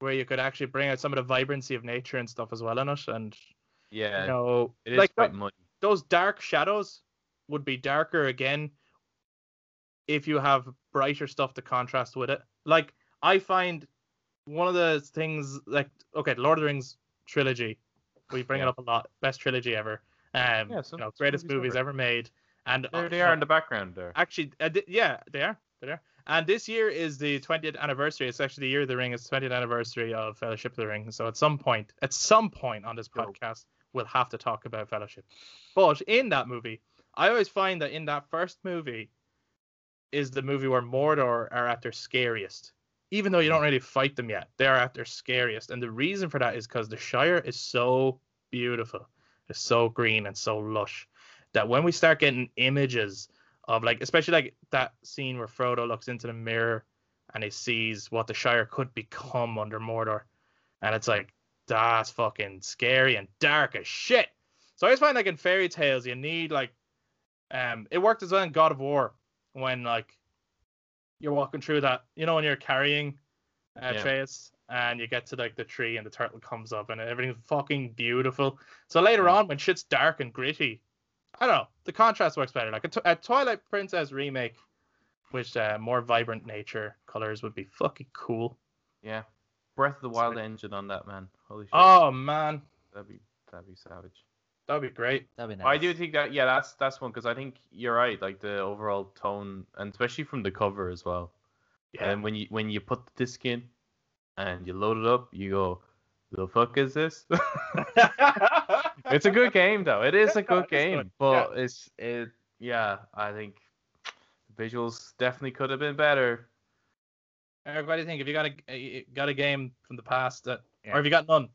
where you could actually bring out some of the vibrancy of nature and stuff as well in it, and Yeah, you know, it is like quite that- muddy. Those dark shadows would be darker again if you have brighter stuff to contrast with it. Like I find one of the things like okay, Lord of the Rings trilogy, we bring it up a lot, best trilogy ever. Um, Yeah, you know, greatest movies great. ever made, and There uh, they are in the background there. actually, uh, th- yeah, they are. They are. And this year is the 20th anniversary. It's actually the year of the ring. It's the 20th anniversary of Fellowship of the Ring. So at some point, at some point on this podcast, we'll have to talk about Fellowship. But in that movie, I always find that in that first movie is the movie where Mordor are at their scariest. Even though you don't really fight them yet, they're at their scariest. And the reason for that is because the Shire is so beautiful. It's so green and so lush that when we start getting images of like especially like that scene where Frodo looks into the mirror and he sees what the Shire could become under Mordor. And it's like that's fucking scary and dark as shit. So I always find like in fairy tales you need like um it worked as well in God of War when like you're walking through that you know when you're carrying uh, Yeah. Atreus and you get to like the tree and the turtle comes up and everything's fucking beautiful. So later on when shit's dark and gritty, I don't know, the contrast works better. Like a, t- a Twilight Princess remake with uh, more vibrant nature colors would be fucking cool. Yeah, Breath of the Wild Sorry. engine on that man. Holy shit, Oh man, that'd be that'd be savage. that'd be great. That'd be nice. I do think that yeah, that's that's one because I think you're right. Like the overall tone, and especially from the cover as well. Yeah. And when you when you put the disc in and you load it up, you go, "The fuck is this?" it's a good game though. It is a good game, good. but it's it. Yeah, I think visuals definitely could have been better. Eric, what do you think? Have you got a- a got a game from the past that, Yeah. or have you got none?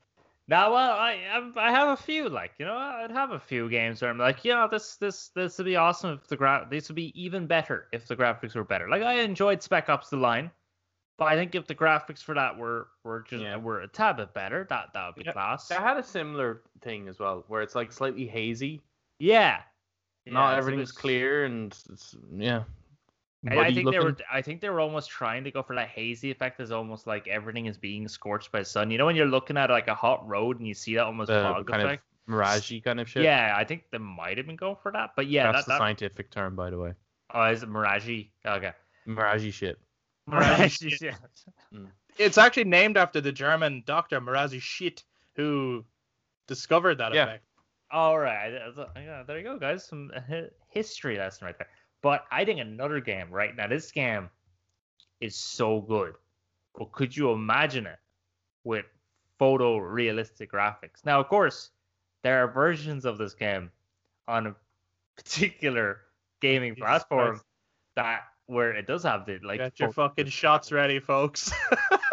Now, well, I I'm- have a few like you know I'd have a few games where I'm like, yeah, this this this would be awesome if the gra- this would be even better if the graphics were better. Like I enjoyed Spec Ops: The Line, but I think if the graphics for that were were just Yeah. were a tad bit better, that that would be Yeah, class. I had a similar thing as well, where it's like slightly hazy. Yeah. Not Yeah, everything's bit- clear, and it's, yeah. I, I muddy think they were. I think they were almost trying to go for that hazy effect as almost like everything is being scorched by the sun. You know when you're looking at like a hot road and you see that almost the fog kind effect? of miragey kind of shit. Yeah, I think they might have been going for that. But yeah, that's that, the that scientific term, by the way. oh, is it mirage? Okay. Miragey shit. Mirage Mirage, shit. yeah. It's actually named after the German doctor Marazi Schitt who discovered that Yeah. effect. All right. Yeah, there you go, guys. Some uh, history lesson right there. But I think another game, right? Now, this game is so good. But could you imagine it with photorealistic graphics? Now, of course, there are versions of this game on a particular gaming Jesus platform Christ. that where it does have the like Get your fucking shots ready, folks.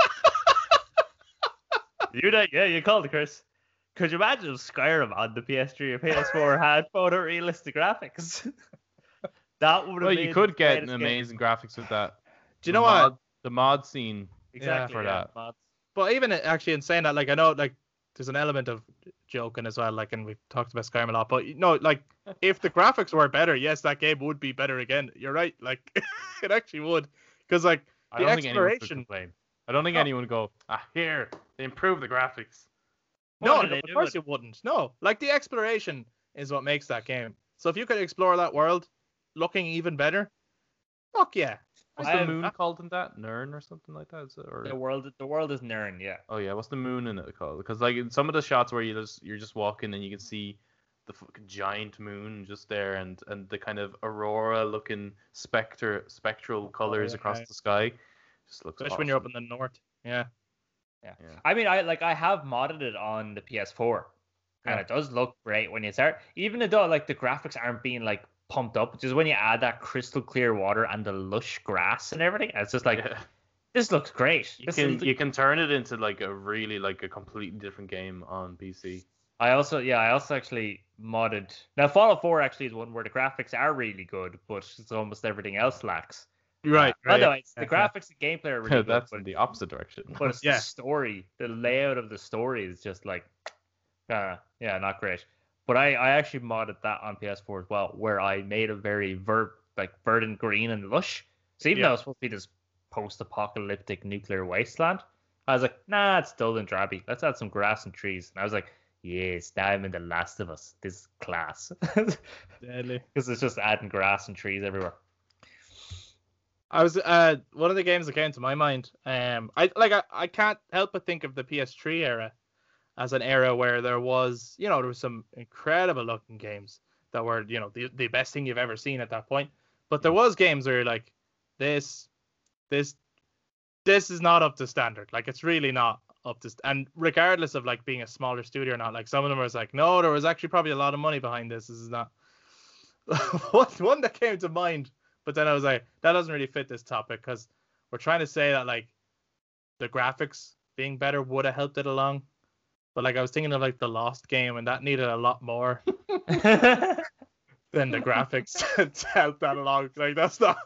You know, yeah, you called it, Chris. Could you imagine if Skyrim on the PS3 or PS4 had photorealistic graphics? that would have Well, you could get greatest game. amazing graphics with that. Do you The know what? The mod scene. exactly for yeah, that. mods. But even actually in saying that, like I know like there's an element of joking as well, like and we've talked about Skyrim a lot, but you know, like if the graphics were better, yes, that game would be better again. You're right, like it actually would. Because like I The don't think anyone would exploration- complain. I don't think No. anyone would go, ah, here, they improve the graphics. no, What no do they of course with you wouldn't. No. Like the exploration is what makes that game. So if you could explore that world looking even better, fuck yeah. What's the moon called in that? Nirn or something like that? Is it, or... The world, the world is Nirn, yeah. Oh yeah, what's the moon in it called? Because like in some of the shots where you just you're just walking and you can see the fucking giant moon just there and and the kind of aurora looking specter spectral oh, colors yeah, across yeah. the sky. Just looks Especially when you're up in the north. Yeah. Yeah. I mean, I like I have modded it on the PS4, and Yeah. it does look great when you start. Even though like the graphics aren't being like pumped up, just when you add that crystal clear water and the lush grass and everything, it's just like Yeah. this looks great. You This can is- you can turn it into like a really like a completely different game on PC. I also yeah, I also actually modded. Now Fallout 4 actually is one where the graphics are really good, but it's almost everything else lacks. Right. Uh, otherwise, the Yeah. graphics and gameplay are really good, That's but, in the opposite direction. but it's Yeah. the story, the layout of the story is just like, uh, yeah, not great. But I, I actually modded that on PS4 as well, where I made a very ver like verdant green and lush, So even Yeah. though it's supposed to be this post-apocalyptic nuclear wasteland, I was like, nah, it's dull and drabby. Let's add some grass and trees. And I was like, yes, now I'm in The Last of Us. This is class. Because it's just adding grass and trees everywhere. I was uh one of the games that came to my mind. Um, I like I, I can't help but think of the PS3 era as an era where there was you know there was some incredible looking games that were you know the the best thing you've ever seen at that point. But there was games where you're like this this this is not up to standard. Like it's really not up to st- and regardless of like being a smaller studio or not, like some of them was like no, there was actually probably a lot of money behind this. This is not one one that came to mind but then I was like, that doesn't really fit this topic because we're trying to say that like the graphics being better would have helped it along. But like I was thinking of like the Lost game and that needed a lot more than the graphics to help that along. Like that's not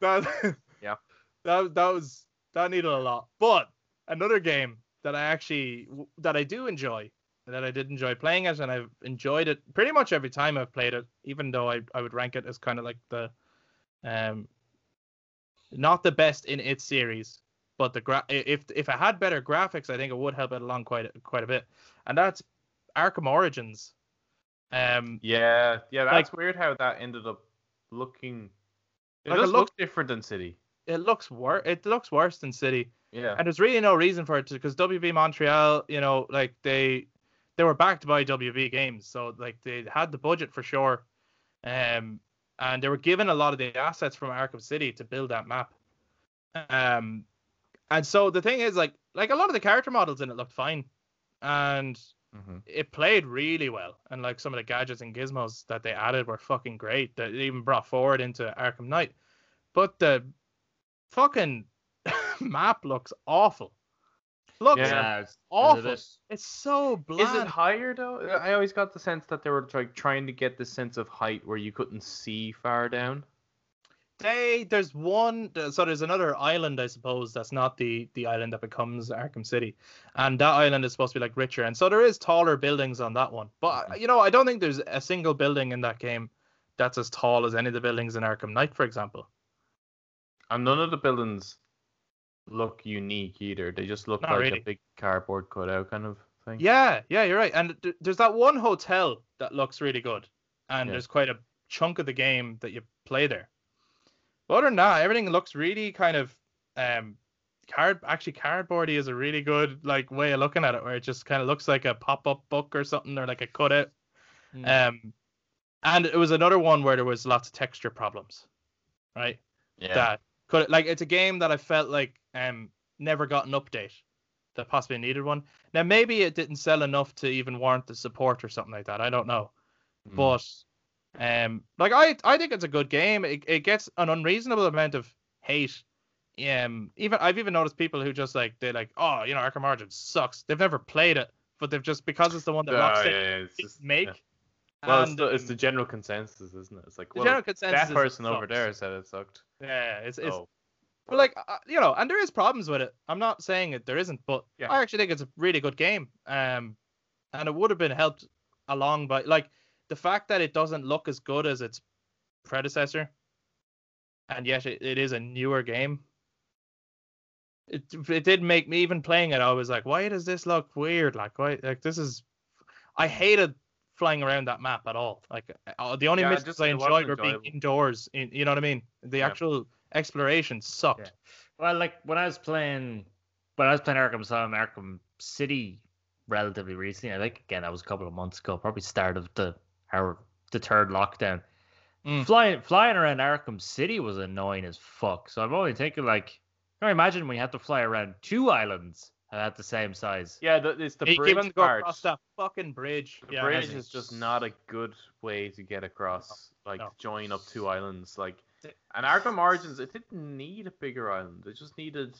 that Yeah. That that was that needed a lot. But another game that I actually that I do enjoy and that I did enjoy playing it and I've enjoyed it pretty much every time I've played it, even though I, I would rank it as kind of like the um not the best in its series, but the gra- if if it had better graphics, I think it would help it along quite a, quite a bit. And that's Arkham Origins. Um, Yeah, yeah, that's Like- weird how that ended up looking. It Like, it looks- look different than City. it looks worse. It looks worse than City. Yeah. and there's really no reason for it to because WB Montreal, you know, like they they were backed by WB Games, so like they had the budget for sure, um, and they were given a lot of the assets from Arkham City to build that map, um, and so the thing is like like a lot of the character models in it looked fine, and hmm it played really well, and like some of the gadgets and gizmos that they added were fucking great. That they even brought forward into Arkham Knight, but the fucking map looks awful. Looks Yeah. it's, awful. It's, It's so bland. Is it higher though? I always got the sense that they were like trying to get the sense of height where you couldn't see far down. They there's one so there's another island I suppose that's not the the island that becomes Arkham City, and that island is supposed to be like richer, and so there is taller buildings on that one. But mm-hmm. you know I don't think there's a single building in that game that's as tall as any of the buildings in Arkham Knight, for example. And none of the buildings look unique either. They just look Not like really. a big cardboard cutout kind of thing. Yeah, yeah, you're right. And th- there's that one hotel that looks really good, and Yeah. there's quite a chunk of the game that you play there. But other than that, everything looks really kind of um card actually cardboardy is a really good like way of looking at it, where it just kind of looks like a pop up book or something, or like a cutout. Hmm. Um, and it was another one where there was lots of texture problems, right? Yeah. That could like it's a game that I felt like um never got an update that possibly needed one. Now maybe it didn't sell enough to even warrant the support or something like that. I don't know. Mm. But um like I I think it's a good game. It it gets an unreasonable amount of hate. Um even I've even noticed people who just like they're like, oh, you know, Arkham Origins sucks. They've never played it, but they've just because it's the one that Oh, Rockstar yeah, yeah, it's just- make. yeah. Well, it's the, it's the general consensus, isn't it? It's like, the well, general consensus that person over there said it sucked. Yeah, it's it's Oh, But like uh, you know, and there is problems with it. I'm not saying it there isn't, but Yeah. I actually think it's a really good game. Um, and it would have been helped along by like the fact that it doesn't look as good as its predecessor, and yet it, it is a newer game. It it did make me even playing it. I was like, why does this look weird? Like why like this is. I hated flying around that map at all. Like uh, the only Yeah, missions I enjoyed were being indoors. In, you know what I mean? The Yeah. actual exploration sucked. Yeah. Well, like when I was playing, when I was playing Arkham Asylum, Arkham City, relatively recently. I think again that was a couple of months ago, probably start of the our the third lockdown. Mm. Flying flying around Arkham City was annoying as fuck. So I'm only thinking like, can you imagine when you have to fly around two islands at the same size? yeah, the, it's the you keep on bridge go part. across that fucking bridge. The yeah, bridge is just not a good way to get across, like no. join up two islands. Like, Th- and Arkham Origins, it didn't need a bigger island. It just needed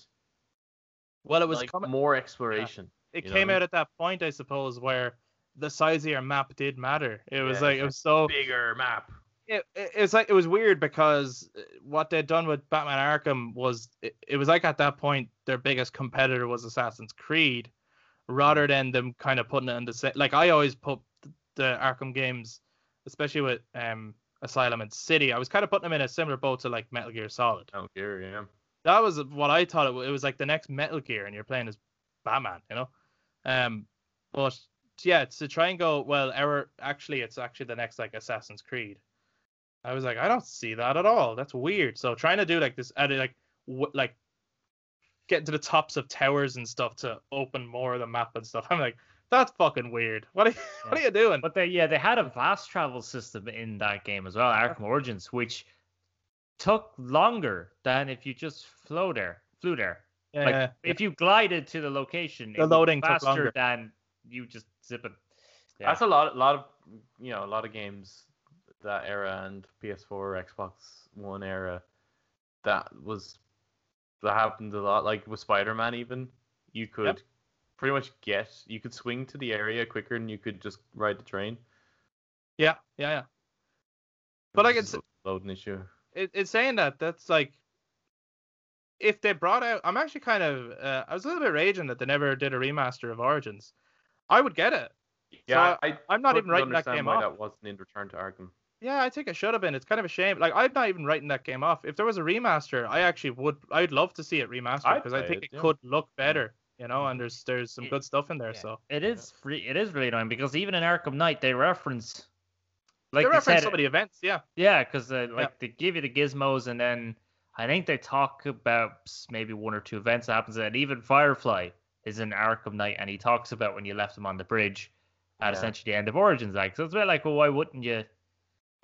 Well, it was like coming. more exploration. It you know came out at that point, I suppose, where the size of your map did matter. It was Yeah, like it was so. Bigger map. It, it, it's like it was weird because what they'd done with Batman Arkham was it, it was like at that point their biggest competitor was Assassin's Creed, rather than them kind of putting it in the same. Like I always put the Arkham games, especially with um Asylum and City. I was kind of putting them in a similar boat to like Metal Gear Solid. Metal Gear, yeah. That was what I thought it was. It was like the next Metal Gear, and you're playing as Batman, you know. Um, but yeah, to try and go well, our actually it's actually the next like Assassin's Creed. I was like, I don't see that at all. That's weird. So trying to do like this, like w- like getting to the tops of towers and stuff to open more of the map and stuff. I'm like, that's fucking weird. What are you, what are you doing? But they yeah they had a vast travel system in that game as well, Arkham Origins, which took longer than if you just flew there, flew there. Yeah, like yeah. if you glided to the location, The loading faster than you just zipping. Yeah. That's a lot, lot of you know, a lot of games that era and PS4, Xbox One era. That was that happened a lot. Like with Spider-Man, even you could Yep. pretty much get you could swing to the area quicker than you could just ride the train. yeah, yeah, yeah. But like it's loading issue. it, it's saying that that's like if they brought out i'm actually kind of uh, i was a little bit raging that they never did a remaster of origins i would get it Yeah, I- I, i'm not even couldn't writing that understand game why off that wasn't in Return to Arkham. yeah i think it should have been it's kind of a shame like i'm not even writing that game off if there was a remaster i actually would i'd love to see it remastered because i think it, it yeah. could look better you know and there's there's some Yeah. good stuff in there Yeah. so It is free. It is really annoying because even in Arkham Knight they reference like they they reference said, some of the events yeah yeah, because uh, like they give you the gizmos and then I think they talk about maybe one or two events that happens and even Firefly is in Arkham Knight and he talks about when you left him on the bridge at Yeah. essentially the end of Origins. Like so, it's a bit like, well, why wouldn't you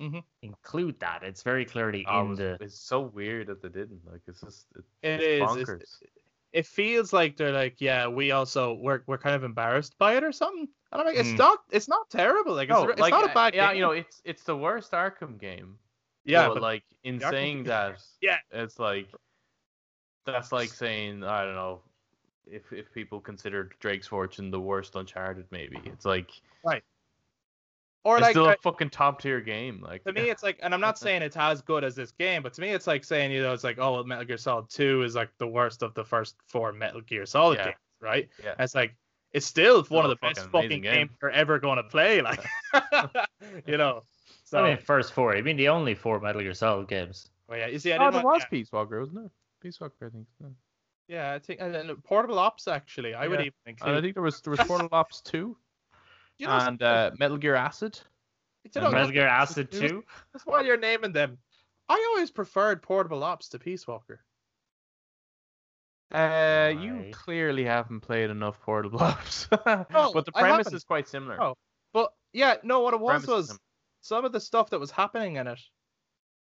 Mhm. include that? It's very clearly Oh, it in was- the It's so weird that they didn't. Like it's just it, It it's is, bonkers. it's- it feels like they're like, yeah, we also we're we're kind of embarrassed by it or something. And I'm like, it's Mm. not it's not terrible. Like it's, No, it's like, not a uh, bad Yeah, game. you know, it's it's the worst Arkham game. yeah, but, but like in the Arkham saying that, Yeah. it's like that's like saying I don't know if if people consider Drake's Fortune the worst Uncharted, maybe it's like right. or it's like still a fucking top tier game. Like to me, it's like, and I'm not saying it's as good as this game, but to me, it's like saying you know, it's like, oh, Metal Gear Solid Two is like the worst of the first four Metal Gear Solid Yeah. games, right? Yeah. And it's like it's still one of a the best fucking fucking amazing games you're ever gonna play, like, you know. So, I mean, first four. I mean, the only four Metal Gear Solid games. Oh yeah, you see, I oh, didn't there want- was Peace Walker, wasn't there? Peace Walker, I think. Yeah. Yeah, I think, and, and Portable Ops actually, I would even include. And I think there was there was Portal Ops two you know, and uh, Metal Gear Acid. you know, Metal Gear Acid it 2. That's why you're naming them. I always preferred Portable Ops to Peace Walker. Uh, you clearly haven't played enough Portable Ops. but the premise is quite similar. Oh, But yeah, no, what it was was similar. some of the stuff that was happening in it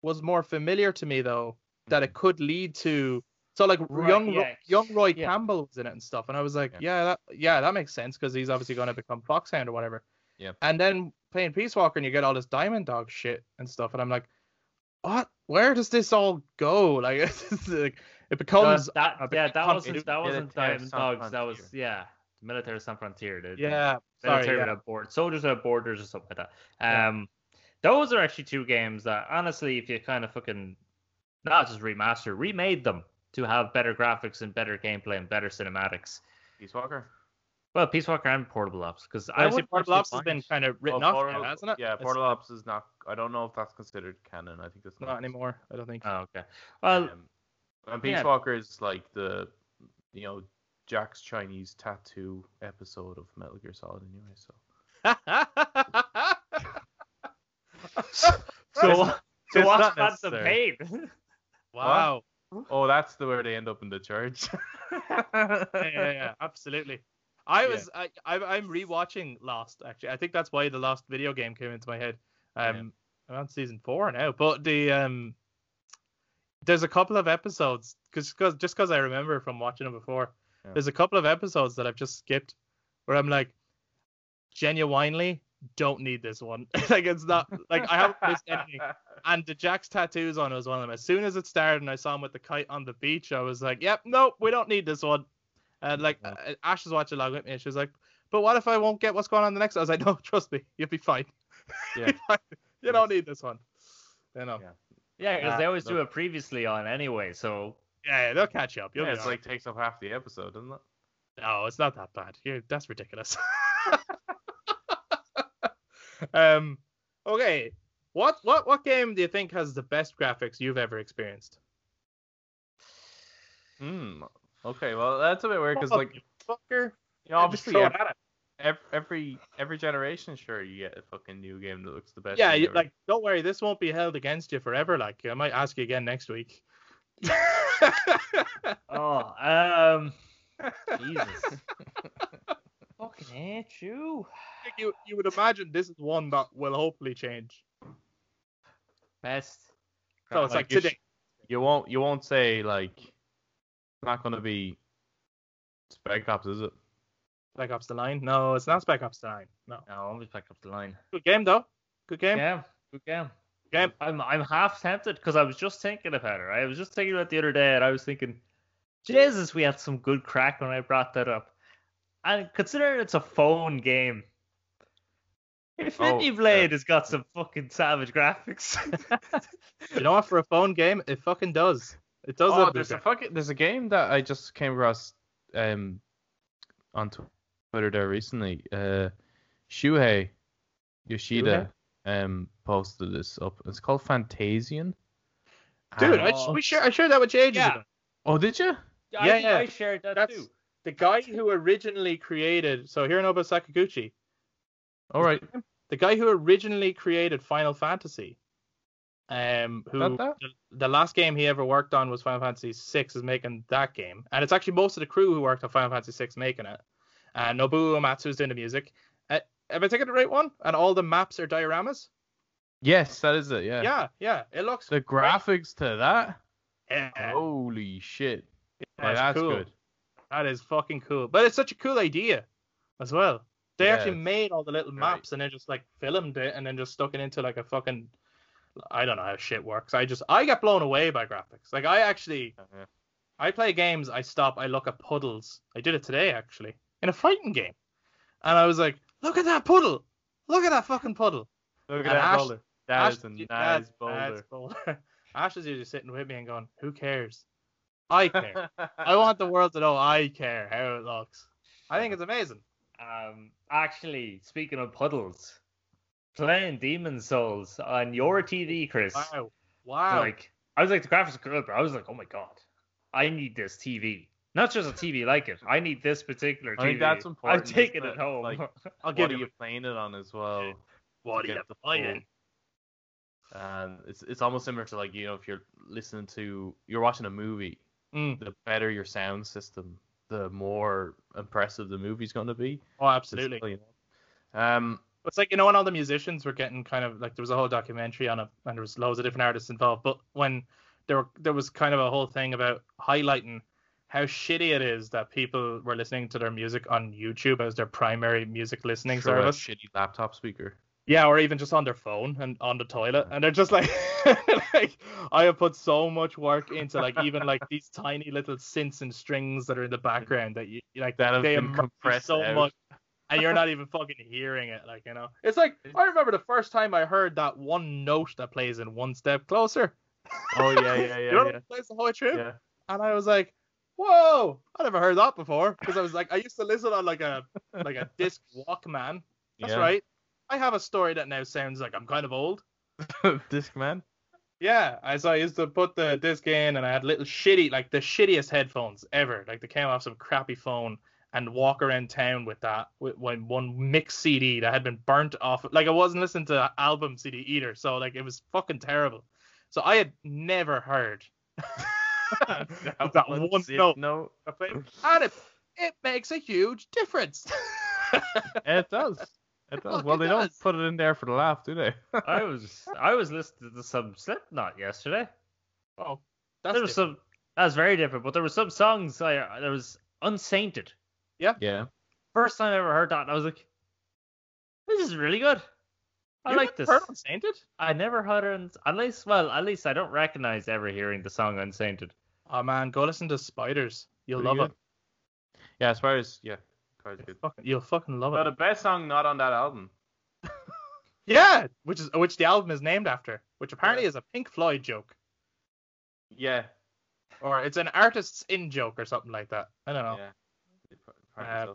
was more familiar to me though, that it could lead to. So like Right, young yeah. young Roy Yeah. Campbell was in it and stuff, and I was like, Yeah. yeah, that yeah, that makes sense because he's obviously going to become Foxhound or whatever. Yeah. And then playing Peace Walker and you get all this Diamond Dog shit and stuff, and I'm like, what? Where does this all go? Like, like it Uh, becomes that, a yeah, that wasn't that wasn't Diamond Dogs. That was yeah, Military Sans Frontier. The, the yeah. Sorry, military yeah. without borders, soldiers without borders, or something like that. Yeah. Um, those are actually two games that honestly, if you kind of fucking not just remaster, remade them to have better graphics and better gameplay and better cinematics. Peace Walker. Well, Peace Walker and Portable Ops, because I I see would Portable Ops has been kind of written Oh, off Portal- now, hasn't it? Yeah, It's Portal Ops is not. I don't know if that's considered canon. I think that's not anymore. I don't think. Oh, okay. Well, Um, and Peace yeah. Walker is like the, you know, Jack's Chinese tattoo episode of Metal Gear Solid anyway. So so so it's what's not Phantom necessary. Pain? wow. Oh, that's the where they end up in the church. yeah, yeah, yeah, absolutely. I Yeah. was I, I I'm rewatching Lost actually. I think that's why the Lost video game came into my head. Um, I'm on season four now, but the um, there's a couple of episodes because cause, just because I remember from watching it before. Yeah. There's a couple of episodes that I've just skipped where I'm like, genuinely don't need this one. like it's not like I haven't missed anything. And the Jack's tattoos on was one of them. As soon as it started and I saw him with the kite on the beach, I was like, "Yep, nope, we don't need this one." And like Yeah. uh, Ash was watching along with me, and she was like, "But what if I won't get what's going on in the next?" I was like, "No, trust me, you'll be fine. You'll Yeah. be fine. you don't need this one." You know, Yeah. Yeah, because Nah, they always do it previously on anyway. So yeah, yeah, they'll catch you up. You'll yeah, it's alright. like takes up half the episode, doesn't it? No, it's not that bad. You're, that's ridiculous. Um. Okay. What what what game do you think has the best graphics you've ever experienced? Hmm. Okay, well that's a bit weird because Oh, like you fucker. you know, obviously Throw ev- it at it. ev- every every generation, sure you get a fucking new game that looks the best. Yeah, you, like don't worry, this won't be held against you forever. Like I might ask you again next week. Oh, um, Jesus. Fucking hate you. you you would imagine this is one that will hopefully change. Best. So it's like, you today. you won't you won't say like it's not gonna be Spec Ops, is it? Spec Ops the Line? No, it's not Spec Ops the Line. No. No, I'll be back up the line. Good game though. Good game. Yeah, good game. Game. I'm I'm half tempted because I was just thinking about it. Right? I was just thinking about it the other day, and I was thinking, Jesus, we had some good crack when I brought that up. And considering it's a phone game, Infinity Oh, Blade has got some fucking savage graphics. You know what? For a phone game, it fucking does. It does. Oh, there's a fucking there's a game that I just came across um on Twitter there recently. Uh, Shuhei Yoshida um posted this up. It's called Fantasian. Dude, And- I, Oh. we share, I shared that with you ages Yeah. ago. oh, did you? I Yeah, yeah. I shared that That's too. The guy who originally created. So Hironobu Sakaguchi, All right. the guy who originally created Final Fantasy. Um, who that? the, the last game he ever worked on was Final Fantasy VI, is making that game, and it's actually most of the crew who worked on Final Fantasy VI making it. And Nobuo Uematsu's doing the music. Uh, am I taking the right one? And all the maps are dioramas. Yes, that is it. Yeah. Yeah, yeah. It looks The great. graphics to that. Yeah, Holy shit. Like, that's that's cool. good. That is fucking cool. But it's such a cool idea as well. They Yeah, actually made all the little maps and then just like filmed it and then just stuck it into like a fucking I don't know how shit works. I just I get blown away by graphics. Like I actually Yeah. I play games, I stop, I look at puddles. I did it today actually. In a fighting game. And I was like, look at that puddle. Look at that fucking puddle. Look And Ash- boulder. That Ash- is a that- nice that's boulder. boulder. Ash is usually sitting with me and going, Who cares? I care. I want the world to know I care how it looks. I think it's amazing. Um, actually, speaking of puddles, playing Demon's Souls on your TV, Chris. Wow. Wow. Like, I was like, the graphics are good, but I was like, oh my god, I need this TV. Not just a TV like it. I need this particular TV. I think that's important, I'm taking it it? home. Like, I'll what are you you playing it on as well? what to are you get the playing? full- And it's it's almost similar to like you know if you're listening to you're watching a movie, Mm. the better your sound system, the more impressive the movie's going to be. Oh, absolutely. You know? Um, It's like you know when all the musicians were getting kind of like there was a whole documentary on it and there was loads of different artists involved. But when there were there was kind of a whole thing about highlighting how shitty it is that people were listening to their music on YouTube as their primary music listening a service. shitty laptop speaker. Yeah, or even just on their phone and on the toilet, and they're just like, like I have put so much work into like even like these tiny little synths and strings that are in the background that you like That have they been compressed so out. much, and you're not even fucking hearing it. Like you know, it's like I remember the first time I heard that one note that plays in one step closer. Oh yeah, yeah, yeah, you know yeah. plays the whole through, yeah. and I was like, whoa, I never heard that before because I was like I used to listen on like a like a disc Walkman. That's yeah. right. I have a story that now sounds like I'm kind of old. Discman. Yeah, I so I used to put the disc in, and I had little shitty, like the shittiest headphones ever. Like they came off some crappy phone, and walk around town with that with one one mix CD that had been burnt off. Like I wasn't listening to album CD either, so like it was fucking terrible. So I had never heard that one one's note. No, and it it makes a huge difference. it does. It oh, does. Well, they don't put it in there for the laugh, do they? I was I was listening to some Slipknot yesterday. oh, that's there was different. some that's very different, but there were some songs I there was Unsainted. yeah. Yeah. First time I ever heard that, and I was like, this is really good. I You like haven't this. heard Unsainted? I never heard it. At least, well, at least I don't recognize ever hearing the song Unsainted. Oh man, go listen to Spiders. You'll Pretty love good. Yeah, as far as yeah, quite it. good. Fucking, you'll fucking love But it. the best song not on that album. Yeah, which is which the album is named after, which apparently Yeah. is a Pink Floyd joke, Yeah. or it's an artist's in joke or something like that. I don't know. Yeah. They put- part Uh,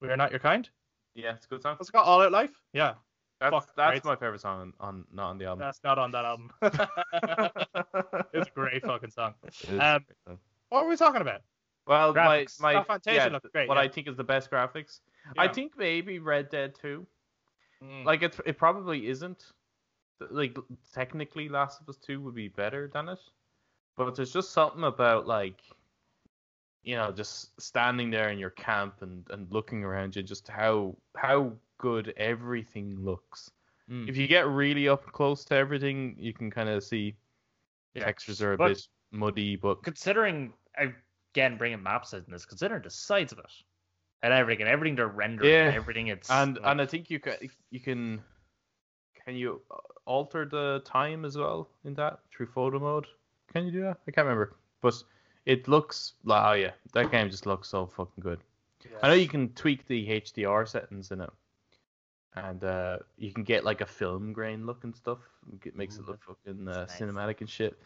We are not your kind. Yeah, it's a good song. What's it called? All Out Life. Yeah. That's fucking that's great. my favorite song on, on not on the album. That's not on that album. it's a great fucking song. Um, great song. What were we talking about? Well, graphics. my my Oh, Fantasia yeah, great, what yeah. I think is the best graphics. I think maybe Red Dead 2. Mm. Like it, it probably isn't. Like technically, Last of Us 2 would be better than it, but there's just something about like, you know, just standing there in your camp and and looking around you, just how how good everything looks. Mm. If you get really up close to everything, you can kind of see Yeah. textures are a But- bit muddy, but considering again bringing maps in this, considering the size of it and everything, everything they're rendering, Yeah. and everything it's and like- and I think you can you can can you alter the time as well in that through photo mode? Can you do that? I can't remember, but it looks like oh yeah, that game just looks so fucking good. I know you can tweak the HDR settings in it, and uh, you can get like a film grain look and stuff. It makes it look fucking uh, nice. cinematic and shit.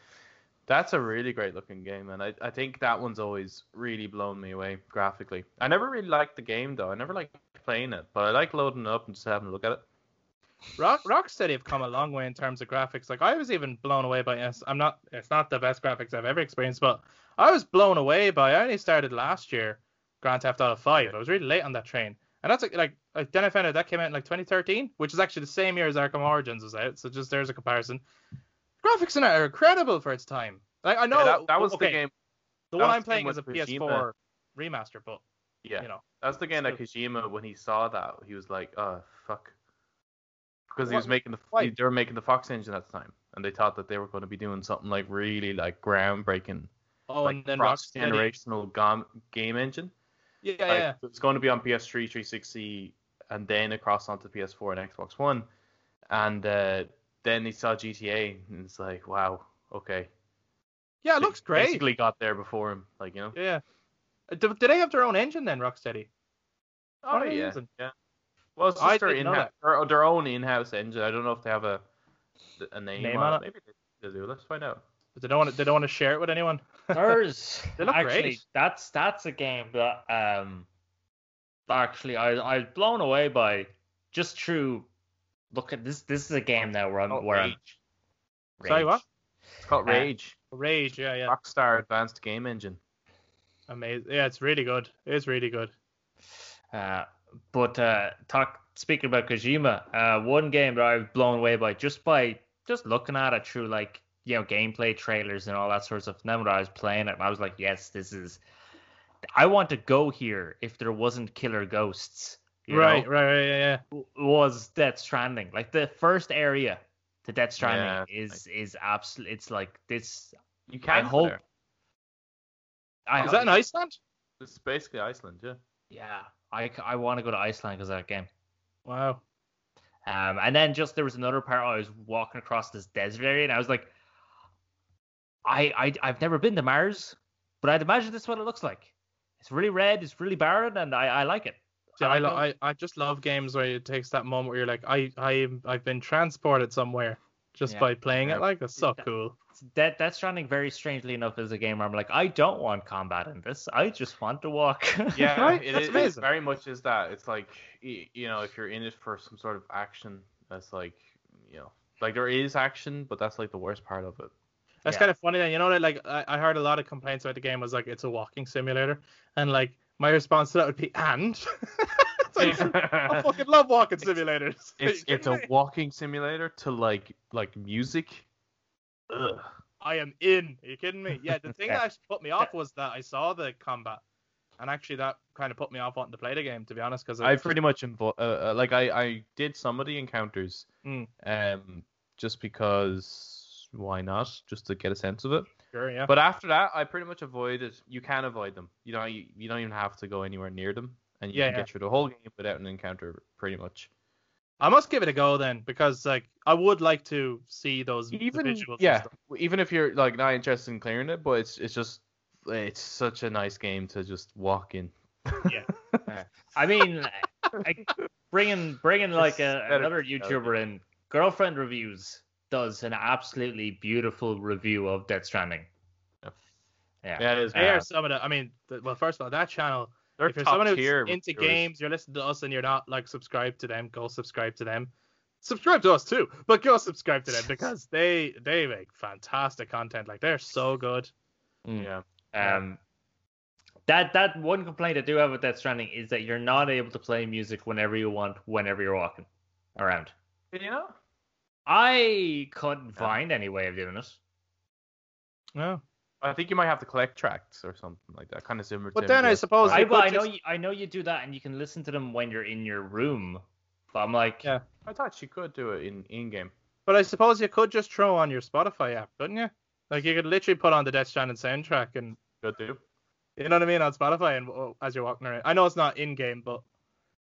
That's a really great looking game, and I, I think that one's always really blown me away graphically. I never really liked the game though. I never liked playing it, but I like loading it up and just having a look at it. Rock Rocksteady have come a long way in terms of graphics. Like I was even blown away by yes, I'm not it's not the best graphics I've ever experienced, but I was blown away by I only started last year Grand Theft Auto 5. I was really late on that train. And that's like, like like then I found out that came out in like 2013, which is actually the same year as Arkham Origins was out. So just there's a comparison. Graphics in it are incredible for its time. Like I know Yeah, that, that was okay, the game. The one I'm playing is a with PS4 remaster, but Yeah, you know. that's the game that Kojima when he saw that he was like, oh fuck, because he was making the why? they were making the Fox engine at the time, and they thought that they were going to be doing something like really like groundbreaking, Oh, like and then cross generational gam- game engine. Yeah, Like, yeah. It's going to be on PS3, 360, and then across onto PS4 and Xbox One. And uh, then he saw GTA, and it's like, wow, okay. Yeah, it looks great. Basically got there before him, like you know. Yeah. Uh, Do, do they have their own engine then, Rocksteady? Oh What are they yeah, using? yeah. Well, it's I just their in-house, their, their own in-house engine. I don't know if they have a a name, Name on on it. it? Maybe they do. Let's find out. But they don't want to. They don't want to share it with anyone. There's They look actually great. that's that's a game that um actually I I was blown away by just through look at this this is a game now where I'm Called where I'm Rage. Sorry, what? It's called Uh, Rage. Rage. Yeah, yeah. Rockstar Advanced Game Engine. Amazing. Yeah, it's really good. It's really good. Uh, but uh, talk speaking about Kojima, uh, one game that I was blown away by just by just looking at it through like you know gameplay trailers and all that sorts of stuff. And then when I was playing it, I was like, yes, this is. I want to go here if there wasn't killer ghosts. You know? Right, right, right. Yeah, yeah. was Death Stranding. Like the first area to Death Stranding Yeah, is is absolutely. It's like this. You can I hope. There. I Is that in Iceland? It's basically Iceland, yeah. Yeah, I, I want to go to Iceland because of that game. Wow. Um, and then just there was another part I was walking across this desert area, and I was like, I, I I've never been to Mars, but I'd imagine this is what it looks like. It's really red, it's really barren, and I, I like it. See, I, lo- I, I just love games where it takes that moment where you're like, I, I, I've been transported somewhere just Yeah. by playing Yeah. it. Like that's so Yeah. cool. Death Death Stranding, very strangely enough, is a game where I'm like, I don't want combat in this. I just want to walk. Yeah, Right? it That's it amazing. very much is that. It's like you know, if you're in it for some sort of action, that's like you know, like there is action, but that's like the worst part of it. That's Yeah. kind of funny. Then you know that like I, I heard a lot of complaints about the game was like it's a walking simulator, and like my response to that would be and. Like, I fucking love walking simulators. it's it's a walking simulator to like like music. Ugh. I am in. Are you kidding me? Yeah, the thing that actually put me off was that I saw the combat, and actually that kind of put me off wanting to play the game, to be honest, because I pretty much invo- uh, uh, like I I did some of the encounters, Mm. um, just because why not? Just to get a sense of it. Sure, yeah. But after that, I pretty much avoided. You can avoid them. You know, you, you don't even have to go anywhere near them, and you Yeah, can yeah. get through the whole game without an encounter, pretty much. I must give it a go then, because like I would like to see those Even visuals. yeah, stuff. even if you're like not interested in clearing it, but it's it's just it's such a nice game to just walk in. Yeah, I mean, I, bringing bringing like a, another. YouTuber in, Girlfriend Reviews does an absolutely beautiful review of Death Stranding. Yeah. Yeah. Yeah, it is. They are bad. some of the. I mean, the, well, first of all, that channel. They're if you're someone who's tier into reviewers. games, you're listening to us, and you're not like subscribed to them, go subscribe to them. subscribe to us too, but go subscribe to them because they they make fantastic content. Like they're so good. Mm. Yeah. Um, that that one complaint I do have with Death Stranding is that you're not able to play music whenever you want, whenever you're walking around. Did you know? I couldn't Yeah. find any way of doing it. No, I think you might have to collect tracks or something like that, kind of similar. But to then I MGS. suppose I, well, I know just- you, I know you do that, and you can listen to them when you're in your room. But I'm like, Yeah. I thought you could do it in in game. but I suppose you could just throw on your Spotify app, couldn't you? Like you could literally put on the Death Stranding soundtrack and Could do. you know what I mean on Spotify and oh, as you're walking around. I know it's not in game, but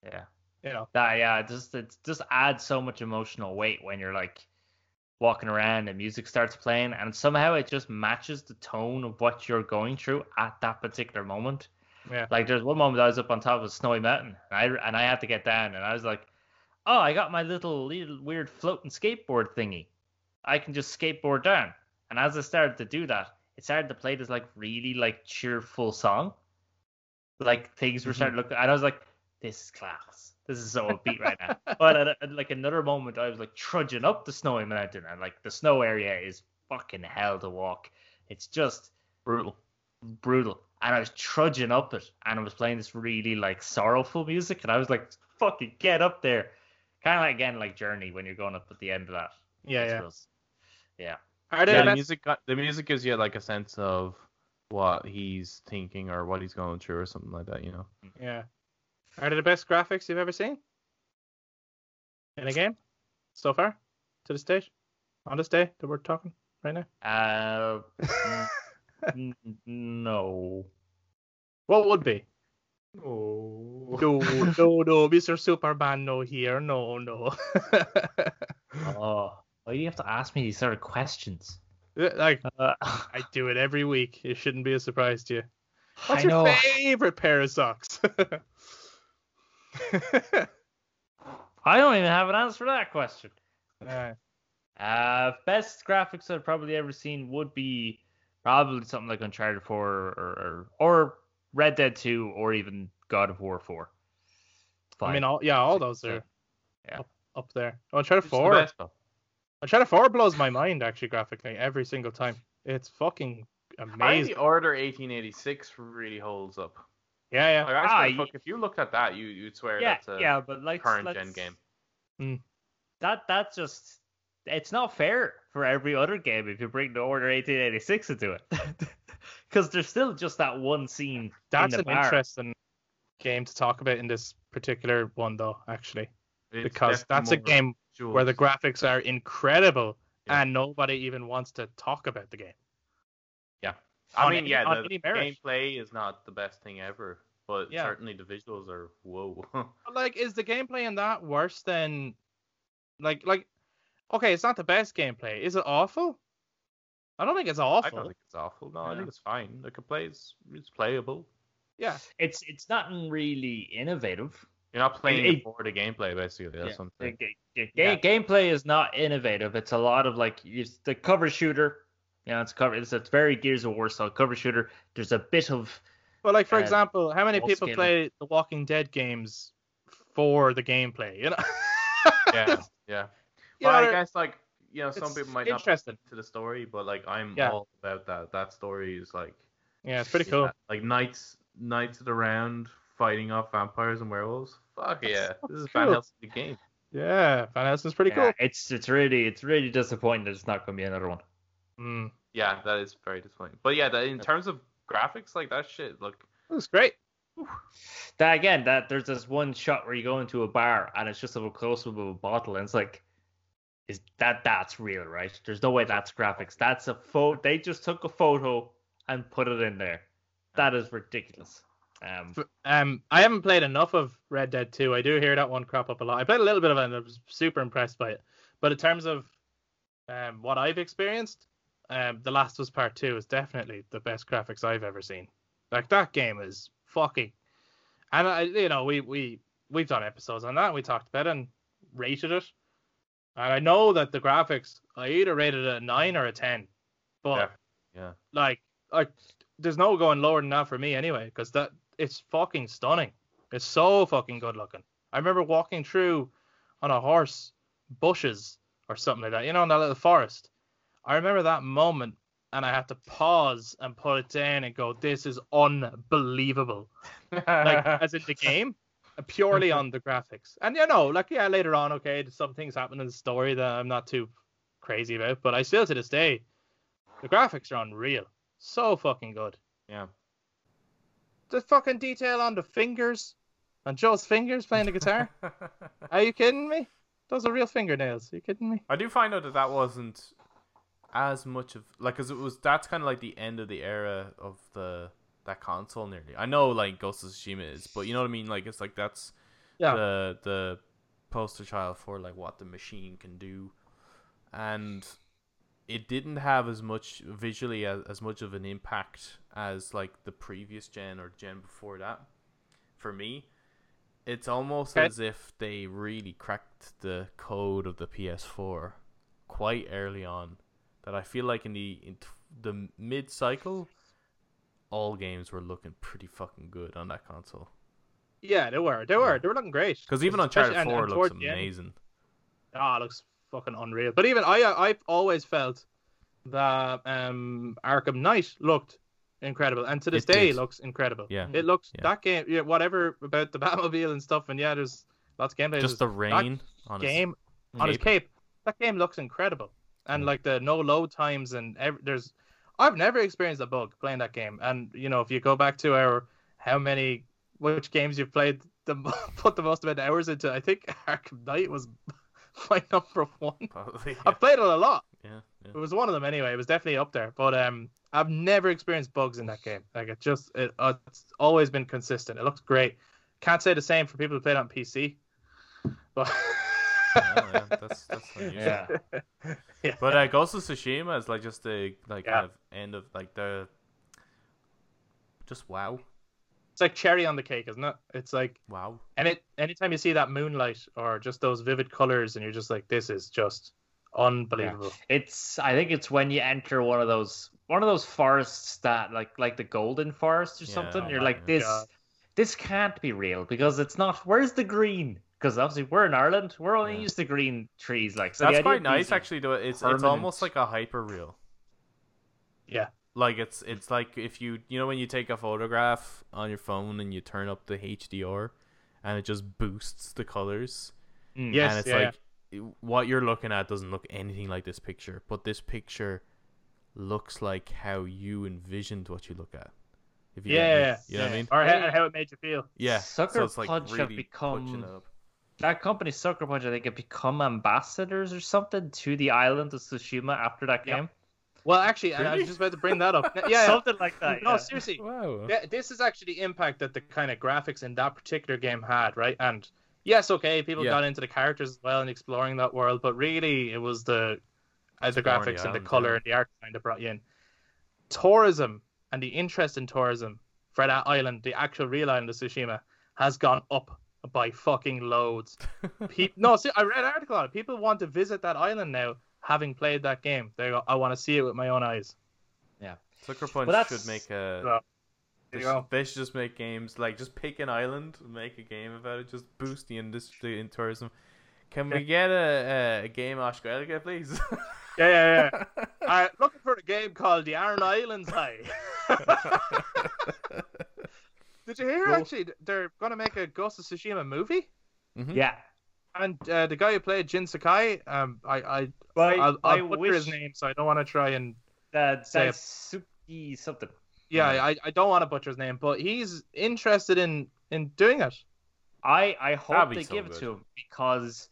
yeah, know. that yeah, it just it just adds so much emotional weight when you're like walking around and music starts playing, and somehow it just matches the tone of what you're going through at that particular moment. Yeah. Like there's one moment I was up on top of a snowy mountain, and I and I had to get down, and I was like, oh, I got my little little weird floating skateboard thingy. I can just skateboard down. And as I started to do that, it started to play this like really like cheerful song. Like things were mm-hmm. starting to look, and I was like, this is class. This is so upbeat right now. But at, at, like another moment, I was like trudging up the snowy mountain, and like the snow area is fucking hell to walk. It's just Brutal. brutal. And I was trudging up it, and I was playing this really like sorrowful music, and I was like, "Fucking get up there!" Kind of like again like Journey when you're going up at the end of that. Yeah, I yeah. suppose. Yeah. Are they Yeah, the the music. got- The music gives you like a sense of what he's thinking or what he's going through or something like that. You know. Yeah. Are they the best graphics you've ever seen? In a game? So far? To this date? On this day that we're talking right now? Uh, n- no. What would be? Oh. No, no, no, Mr. Superman, no here, no, no. Oh, why do you have to ask me these sort of questions? like, Uh, I do it every week. It shouldn't be a surprise to you. What's I your know. favorite pair of socks? I don't even have an answer for that question. Uh, Uh, best graphics I've probably ever seen would be probably something like Uncharted 4 or or, or Red Dead 2 or even God of War 4. I mean, all, yeah, all those Yeah. are Yeah. up, up there. Uncharted Which is the 4. best, though? Uncharted 4 blows my mind, actually, graphically, every single time. It's fucking I think amazing. the Order 1886 really holds up. Yeah, yeah. Like, I Ah, swear, y- fuck, if you looked at that, you you'd swear yeah, that's a yeah, but like current let's- gen game. That that's just it's not fair for every other game if you bring the Order 1886 into it. Because there's still just that one scene That's in an bar. interesting game to talk about in this particular one, though, actually. It's Because that's a definitely more game where the graphics are incredible Yeah. and nobody even wants to talk about the game. I mean, any- yeah, on the gameplay is not the best thing ever, but Yeah. certainly the visuals are whoa. Like, is the gameplay in that worse than, like, like, okay, it's not the best gameplay. Is it awful? I don't think it's awful. I don't think it's awful. No, I think it's fine. Like it plays, it's playable. Yeah, It's it's not really innovative. You're not playing it- it for the gameplay, basically. That's Yeah. something. The, the- the Yeah. gameplay is not innovative. It's a lot of like it's the cover shooter. You know, it's cover. It's, a very Gears of War style cover shooter. There's a bit of Well, like for Uh, example, how many people scaling. play the Walking Dead games for the gameplay? You know? Yeah, yeah. You But I guess like you know, some people might not be to the story, but like I'm Yeah. all about that. That story is like Yeah, it's pretty yeah, cool. Like knights, knights of the round fighting off vampires and werewolves. Fuck That's- yeah, that's this is cool. Van Helsing the game. Yeah, Van Helsing's pretty yeah, it's it's really it's really disappointing that it's not going to be another one. Mm. Yeah, that is very disappointing. But yeah, that, in terms of graphics, like that shit, look, It was great. That again, that there's this one shot where you go into a bar and it's just of a close up of a bottle, and it's like, is that that's real, right? There's no way that's graphics. That's a photo. They just took a photo and put it in there. That is ridiculous. Um, Um, I haven't played enough of Red Dead 2. I do hear that one crop up a lot. I played a little bit of it and I was super impressed by it. But in terms of um, what I've experienced, um, The Last of Us Part 2 is definitely the best graphics I've ever seen. Like that game is fucking, and I, you know, we we we've done episodes on that. We talked about it and rated it, and I know that the graphics I either rated it a nine or a ten, but Yeah. yeah, like like there's no going lower than that for me anyway because that it's fucking stunning it's so fucking good looking i remember walking through on a horse bushes or something like that. You know, in that little forest. I remember that moment, and I had to pause and put it down and go, "This is unbelievable." Like as in the game, purely on the graphics. And you know, like yeah, later on, okay, some things happen in the story that I'm not too crazy about, but I still to this day, the graphics are unreal. So fucking good. yeah. The fucking detail on the fingers, on Joel's fingers playing the guitar. Are you kidding me? Those are real fingernails. Are you kidding me? I do find out that that wasn't as much of like because it was that's kind of like the end of the era of the that console nearly. I know like Ghost of Tsushima is, but you know what I mean. Like it's like that's Yeah. the the poster child for like what the machine can do, and it didn't have as much visually as, as much of an impact as like the previous gen or gen before that. For me, it's almost Okay. as if they really cracked the code of the PS4 quite early on. That I feel like in the in t- the mid cycle, all games were looking pretty fucking good on that console. Yeah, they were. They were. They were looking great. Because even Especially- Uncharted and- Four and looks the end- amazing. Ah, it looks fucking unreal. But even I, I've always felt that um Arkham Knight looked incredible, and to this It day did. looks incredible. Yeah. It looks Yeah. that game. Yeah, whatever about the Batmobile and stuff, and yeah, there's lots of gameplay. Just the rain on his game on his cape. That game looks incredible, and Mm. like the no load times and ev- there's. I've never experienced a bug playing that game, and you know if you go back to our how many which games you've played the put the most amount of hours into, I think Arkham Knight was my number one. Probably, yeah. I've played it a lot. yeah, yeah. It was one of them anyway. It was definitely up there, but um, I've never experienced bugs in that game. Like it just it, uh, it's always been consistent. It looks great. Can't say the same for people who played on PC, but. Oh, yeah, that's that's. Yeah. Yeah. But uh, Ghost of Tsushima is like just the like Yeah. kind of end of like the just wow, It's like cherry on the cake, isn't it? It's like wow. and it anytime you see that moonlight or just those vivid colors and you're just like, this is just unbelievable. It's I think it's when you enter one of those one of those forests that like like the golden forest or Yeah, something. oh You're my like this God. this can't be real because it's not. Where's the green? Because obviously we're in Ireland. We're only Yeah. used to green trees. Like so That's quite nice these- actually. Though it's it's almost like a hyper real. Yeah. Like it's it's like if you you know when you take a photograph on your phone and you turn up the HDR, and it just boosts the colors. Mm. Yes, and it's yeah, like what you're looking at doesn't look anything like this picture, but this picture looks like how you envisioned what you look at. If you get me. Yeah, you know what I mean? Or how, how it made you feel. Yeah, Sucker so it's like Punch have really become- punching it up. That company Sucker Punch, I think, have become ambassadors or something to the island of Tsushima after that Yep. game. Well, actually, I- I was just about to bring that up. Yeah, yeah. something like that. no, yeah. seriously. Wow. Yeah, this is actually the impact that the kind of graphics in that particular game had, right? And yes, okay, people Yeah. got into the characters as well and exploring that world, but really it was the uh, the Exploring the graphics and the color yeah. and the art kind of brought you in. Tourism and the interest in tourism for that island, the actual real island of Tsushima, has gone up by fucking loads. Pe- no, see, I read an article on it. People want to visit that island now, having played that game. They go, I want to see it with my own eyes. Yeah, Sucker Punch Well, that's- should make a. So, They there should, they should just make games like just pick an island, make a game about it, just boost the industry in tourism. Can we get a, a, a game Australia, please? Yeah, yeah, yeah. I'm looking for a game called the Iron Islands High. Did you hear? Cool. Actually, they're gonna make a Ghost of Tsushima movie, Mhm. Yeah. and uh, the guy who played Jin Sakai, um, I, I, But I'll, I, I'll butcher wish his name, so I don't want to try and. that say it. Daisuke something. Yeah. I, I don't want to butcher his name, but he's interested in in doing it. I I hope they so give it to him because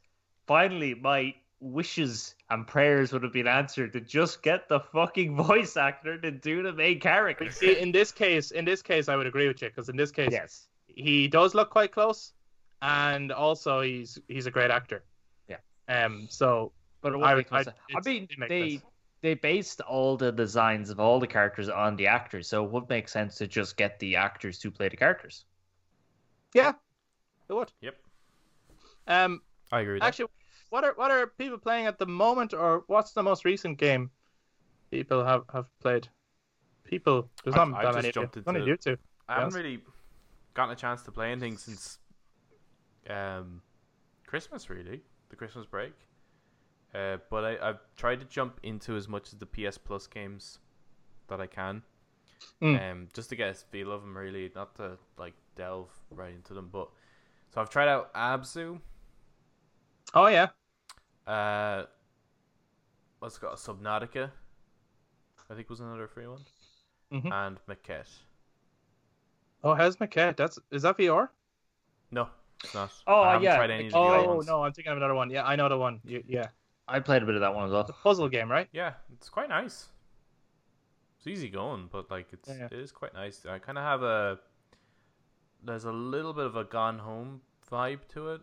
finally my wishes and prayers would have been answered to just get the fucking voice actor to do the main character. See, in this case, in this case, I would agree with you because in this case, yes. he does look quite close, and also he's he's a great actor. Yeah. Um. So But it I- would I- I mean, it they sense. they based all the designs of all the characters on the actors, so it would make sense to just get the actors to play the characters. yeah, it would. Yep, Um. I agree with that. Actually, what are what are people playing at the moment, or what's the most recent game people have have played? People, there's not I've that many. jumped It's Only into- you two. I haven't yes. really gotten a chance to play anything since um, Christmas, really, the Christmas break. Uh, but I, I've tried to jump into as much of the PS Plus games that I can, Mm. um, just to get a feel of them. Really, not to like delve right into them. But so I've tried out Abzu. Oh yeah. Uh, what's it got Subnautica. I think was another free one, Mhm. and Maquette. Oh, how's Maquette? That's is that VR? No, it's not. Oh, yeah, tried any of the other Oh ones. no, I'm thinking of another one. Yeah, I know the one. Y- Yeah, I played a bit of that one as the well. puzzle game, right? Yeah, it's quite nice. It's easy going, but like it's Yeah, yeah. it is quite nice. I kind of have a there's a little bit of a Gone Home vibe to it.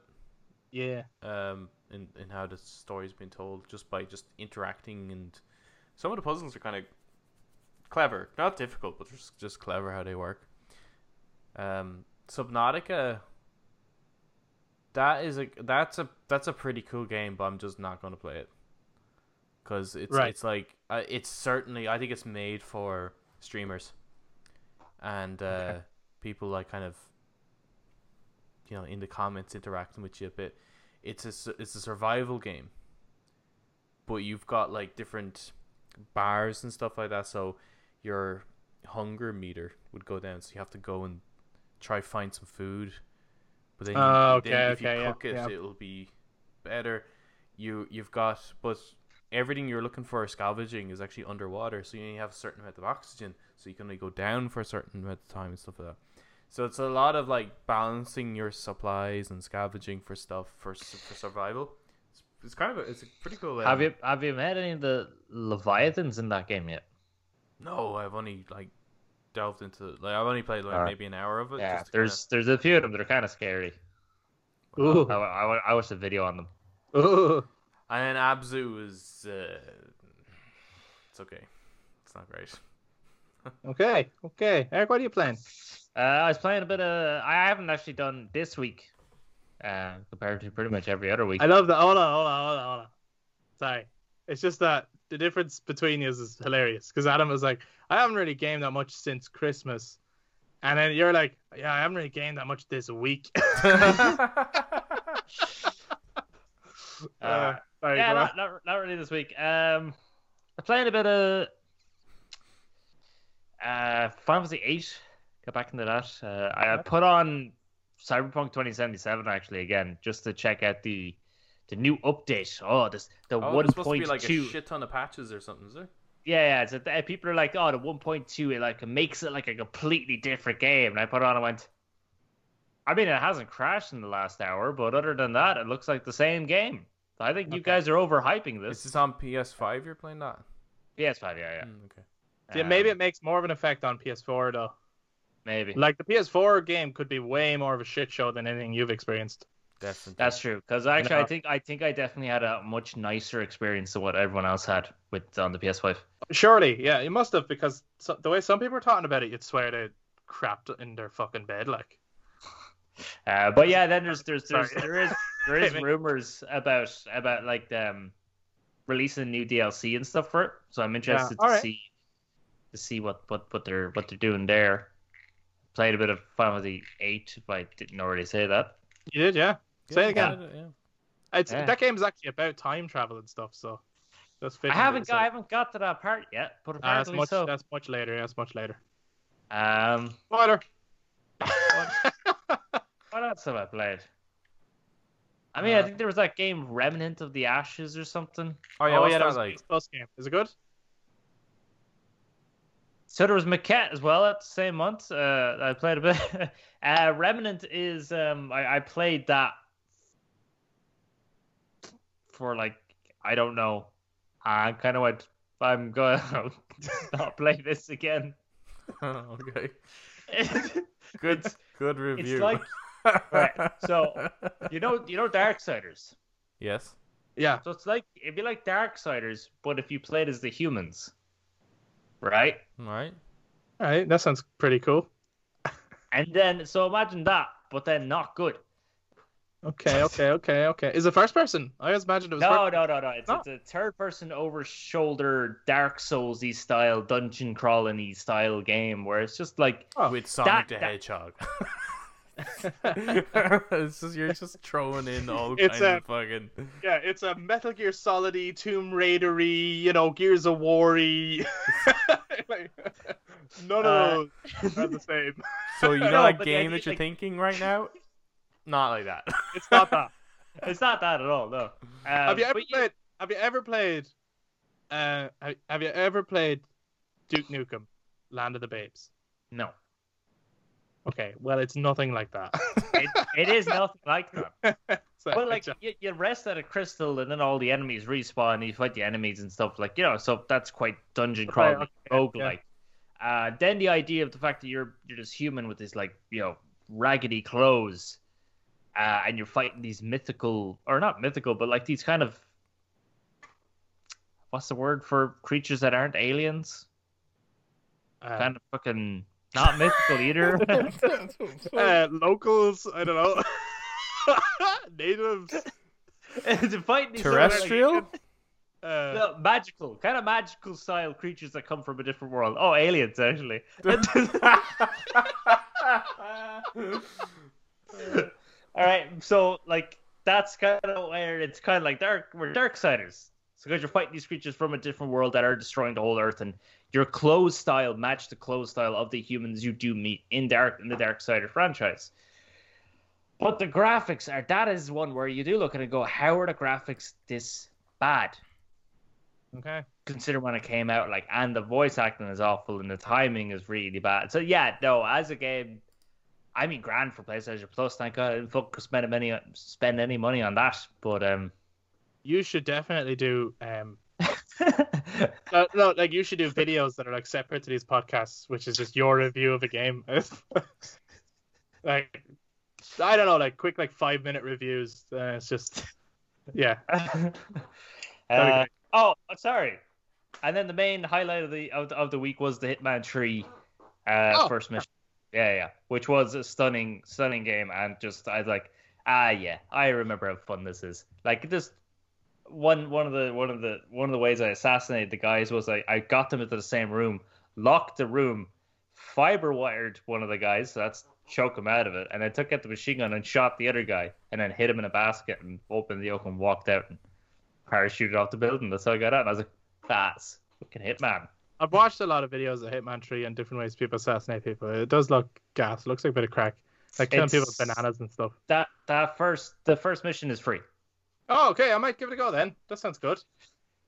Yeah. Um, in in how the story's been told, just by just interacting and some of the puzzles are kind of clever, not difficult, but just just clever how they work. Um, Subnautica. That is a that's a that's a pretty cool game, but I'm just not going to play it because it's Right. it's like uh, it's certainly I think it's made for streamers and uh, Okay. people like kind of you know in the comments interacting with you a bit. It's a it's a survival game, but you've got like different bars and stuff like that. So your hunger meter would go down, so you have to go and try find some food. But then, you, Oh, then okay, if you okay, yeah, cook it, yeah. it'll be better. You you've got but everything you're looking for scavenging is actually underwater, so you only have a certain amount of oxygen, so you can only go down for a certain amount of time and stuff like that. So it's a lot of like balancing your supplies and scavenging for stuff for for survival. It's, it's kind of a, it's a pretty cool. Um, Have you have you met any of the leviathans in that game yet? No, I've only like delved into like I've only played like Alright. maybe an hour of it. Yeah, there's there's a few of them that are kind of scary. Ooh. I, I, I watched a video on them. Ooh. and then Abzu is uh, it's okay. It's not great. Okay. Okay. Eric, what are you playing? Uh, I was playing a bit of. I haven't actually done this week uh, compared to pretty much every other week. I love that. Hold on, hold on, hold on, hold on. Sorry. It's just that the difference between us is hilarious because Adam was like, I haven't really gamed that much since Christmas. And then you're like, yeah, I haven't really gamed that much this week. Uh, uh, sorry, yeah, not, not, not, really this week. Um, I played a bit of uh, Final Fantasy 8 get back into that. Uh, I put on Cyberpunk 2077 actually again just to check out the the new update. Oh, this the oh, to be like a shit ton of patches or something, is there? Yeah, yeah. So uh, people are like, oh, the one point two, it like makes it like a completely different game. And I put on, I went. I mean, it hasn't crashed in the last hour, but other than that, it looks like the same game. I think okay. you guys are overhyping this. This Is on PS5 you're playing that? PS5, yeah, yeah. Mm, okay. Yeah, maybe um, it makes more of an effect on PS4 though maybe. Like the PS4 game could be way more of a shit show than anything you've experienced. Definitely. That's true. Because actually, know- I think I think I definitely had a much nicer experience than what everyone else had with on the PS5. Surely, yeah, you must have because so, the way some people are talking about it, you'd swear they crapped in their fucking bed. Like, Uh, but yeah, then there's there's, there's there is there is rumors about about like um releasing a new DLC and stuff for it. So I'm interested to alright. see to see what, what what they're what they're doing there. Played a bit of Final Fantasy Eight if I didn't already say that. you did, yeah. Say it again. yeah, yeah. It's Yeah. that game is actually about time travel and stuff, so that's I haven't got I haven't got to that part yet, but said. Ah, that's apparently much. so. That's much later. That's much later. Um, Spoiler. what else have I played? I mean, I Uh, think there was that game Remnant of the Ashes or something. Oh yeah, oh yeah, that that was a like? PS Plus game. Is it good? So there was Maquette as well at the same month. Uh, I played a bit. uh, Remnant is um, I, I played that for like I don't know. I kind of went. I'm going to not play this again. okay. Good. Good review. like- right, so- You know, you know Darksiders. yes. Yeah. So it's like it'd be like Darksiders, but if you played as the humans, right? All right. All right. That sounds pretty cool. And then so imagine that, but then not good. Okay. Okay. Okay. Okay. Is it first person? I always imagined it was. No, first- no, no, no. It's, No. it's a third person over shoulder Dark Soulsy style dungeon crawling style game where it's just like Oh. With Sonic that- the that- Hedgehog. it's just you're just throwing in all It's kinds a- of fucking. Yeah, it's a Metal Gear Solidy, Tomb Raidery, you know, Gears of War-y. like, none of those are the same. So you know No, that game that you're like- thinking right now? Not like that. It's not that. It's not that at all, no. Um, have you ever played? Have you ever played? Uh, have you ever played Duke Nukem, Land of the Babes? No. Okay, well, it's nothing like that. It, it is nothing like that. So, Well, like you, you rest at a crystal, and then all the enemies respawn, and you fight the enemies and stuff like you know. So that's quite dungeon Okay, crawling, okay, roguelike. Uh, then the idea of the fact that you're you're just human with this like you know raggedy clothes, uh, and you're fighting these mythical or not mythical, but like these kind of what's the word for creatures that aren't aliens? uh, kind of fucking not mythical either. uh, locals, I don't know. Natives. to fight these sort like, Terrestrial? Uh, No, magical, kind of magical style creatures that come from a different world. Oh, aliens, actually. All right, so like that's kind of where it's kind of like dark. We're Darksiders. So because you're fighting these creatures from a different world that are destroying the whole Earth, and your clothes style match the clothes style of the humans you do meet in Dark in the Darksider franchise. But the graphics are that is one where you do look at it and go, how are the graphics this bad? okay. consider when it came out, like, and the voice acting is awful and the timing is really bad. So yeah, no, as a game, I mean, grand for PlayStation Plus. Thank God I didn't fuck spend money spend any money on that. But um, You should definitely do um no, no, like you should do videos that are like separate to these podcasts, which is just your review of a game. like I don't know, like quick like five minute reviews. Uh, it's just yeah. uh, oh, sorry. And then the main highlight of the of the, of the week was the Hitman Three uh, Oh. first mission. Yeah, yeah, which was a stunning, stunning game, and just I was like, ah, yeah, I remember how fun this is. Like this, one one of the one of the one of the ways I assassinated the guys was I, I got them into the same room, locked the room, fiber wired one of the guys, so that's choke him out of it, and I took out the machine gun and shot the other guy, and then hit him in a basket and opened the yoke and walked out and parachuted off the building. That's how I got out. And I was like, that's fucking hitman. I've watched a lot of videos of Hitman 3 and different ways people assassinate people. It does look gas. It looks like a bit of crack. Like killing people with bananas and stuff. That that first the first mission is free. Oh, okay. I might give it a go then. That sounds good.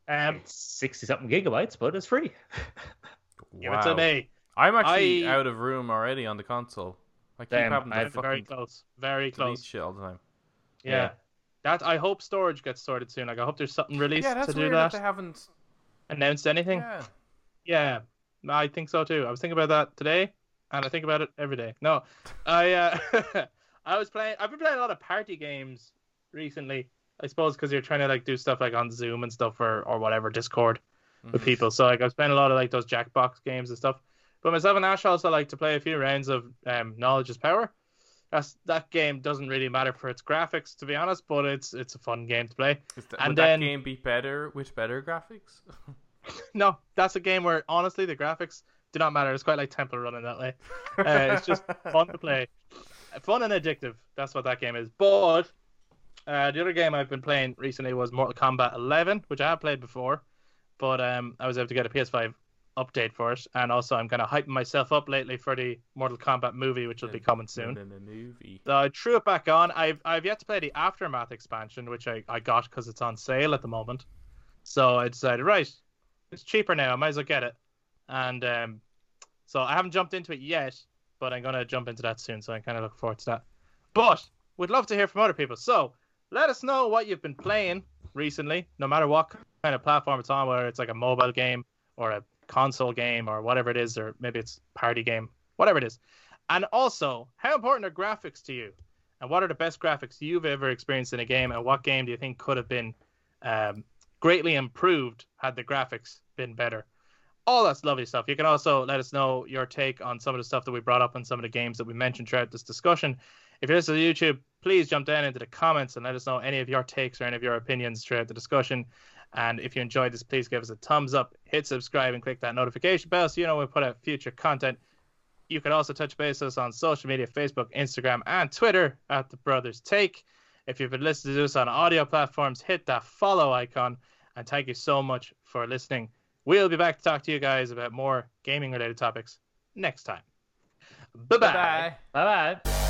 Um, sixty something gigabytes, but it's free. give it to me. I'm actually I- out of room already on the console. I keep Damn, having I to have Very close. Very delete close. shit all the time. Yeah. Yeah. That I hope storage gets sorted soon. Like I hope there's something released Yeah, that's to do weird that. that they haven't. Announced anything? Yeah. Yeah, I think so too. I was thinking about that today, and I think about it every day. No, I uh, I was playing. I've been playing a lot of party games recently. I suppose because you're trying to like do stuff like on Zoom and stuff or or whatever Discord with Mhm. people. So like I was playing a lot of like those Jackbox games and stuff. But myself and Ash also like to play a few rounds of um, Knowledge is Power. That's that game doesn't really matter for its graphics to be honest, but it's it's a fun game to play. That, And would then- that game be better with better graphics? No, that's a game where honestly the graphics do not matter. It's quite like Temple Run in that way. Uh, it's just fun to play, fun and addictive. That's what that game is. But uh, the other game I've been playing recently was Mortal Kombat 11, which I have played before, but um, I was able to get a PS5 update for it, and also I'm kind of hyping myself up lately for the Mortal Kombat movie, which will be coming soon. In the movie. So I threw it back on. I've I've yet to play the Aftermath expansion, which I, I got because it's on sale at the moment. So I decided, right, it's cheaper now. I might as well get it. And um, so I haven't jumped into it yet, but I'm gonna jump into that soon. So I kind of look forward to that. But we'd love to hear from other people. So let us know what you've been playing recently, no matter what kind of platform it's on, whether it's like a mobile game or a console game or whatever it is, or maybe it's party game, whatever it is. And also, how important are graphics to you? And what are the best graphics you've ever experienced in a game? And what game do you think could have been um, greatly improved had the graphics been better? All that's lovely stuff. You can also let us know your take on some of the stuff that we brought up in some of the games that we mentioned throughout this discussion. If you're listening to YouTube, please jump down into the comments and let us know any of your takes or any of your opinions throughout the discussion. And if you enjoyed this, please give us a thumbs up, hit subscribe, and click that notification bell so you know we put out future content. You can also touch base with us on social media Facebook, Instagram, and Twitter at The Brothers Take. If you've been listening to us on audio platforms, hit that follow icon. And thank you so much for listening. We'll be back to talk to you guys about more gaming related topics next time. Bye bye. Bye. Bye bye.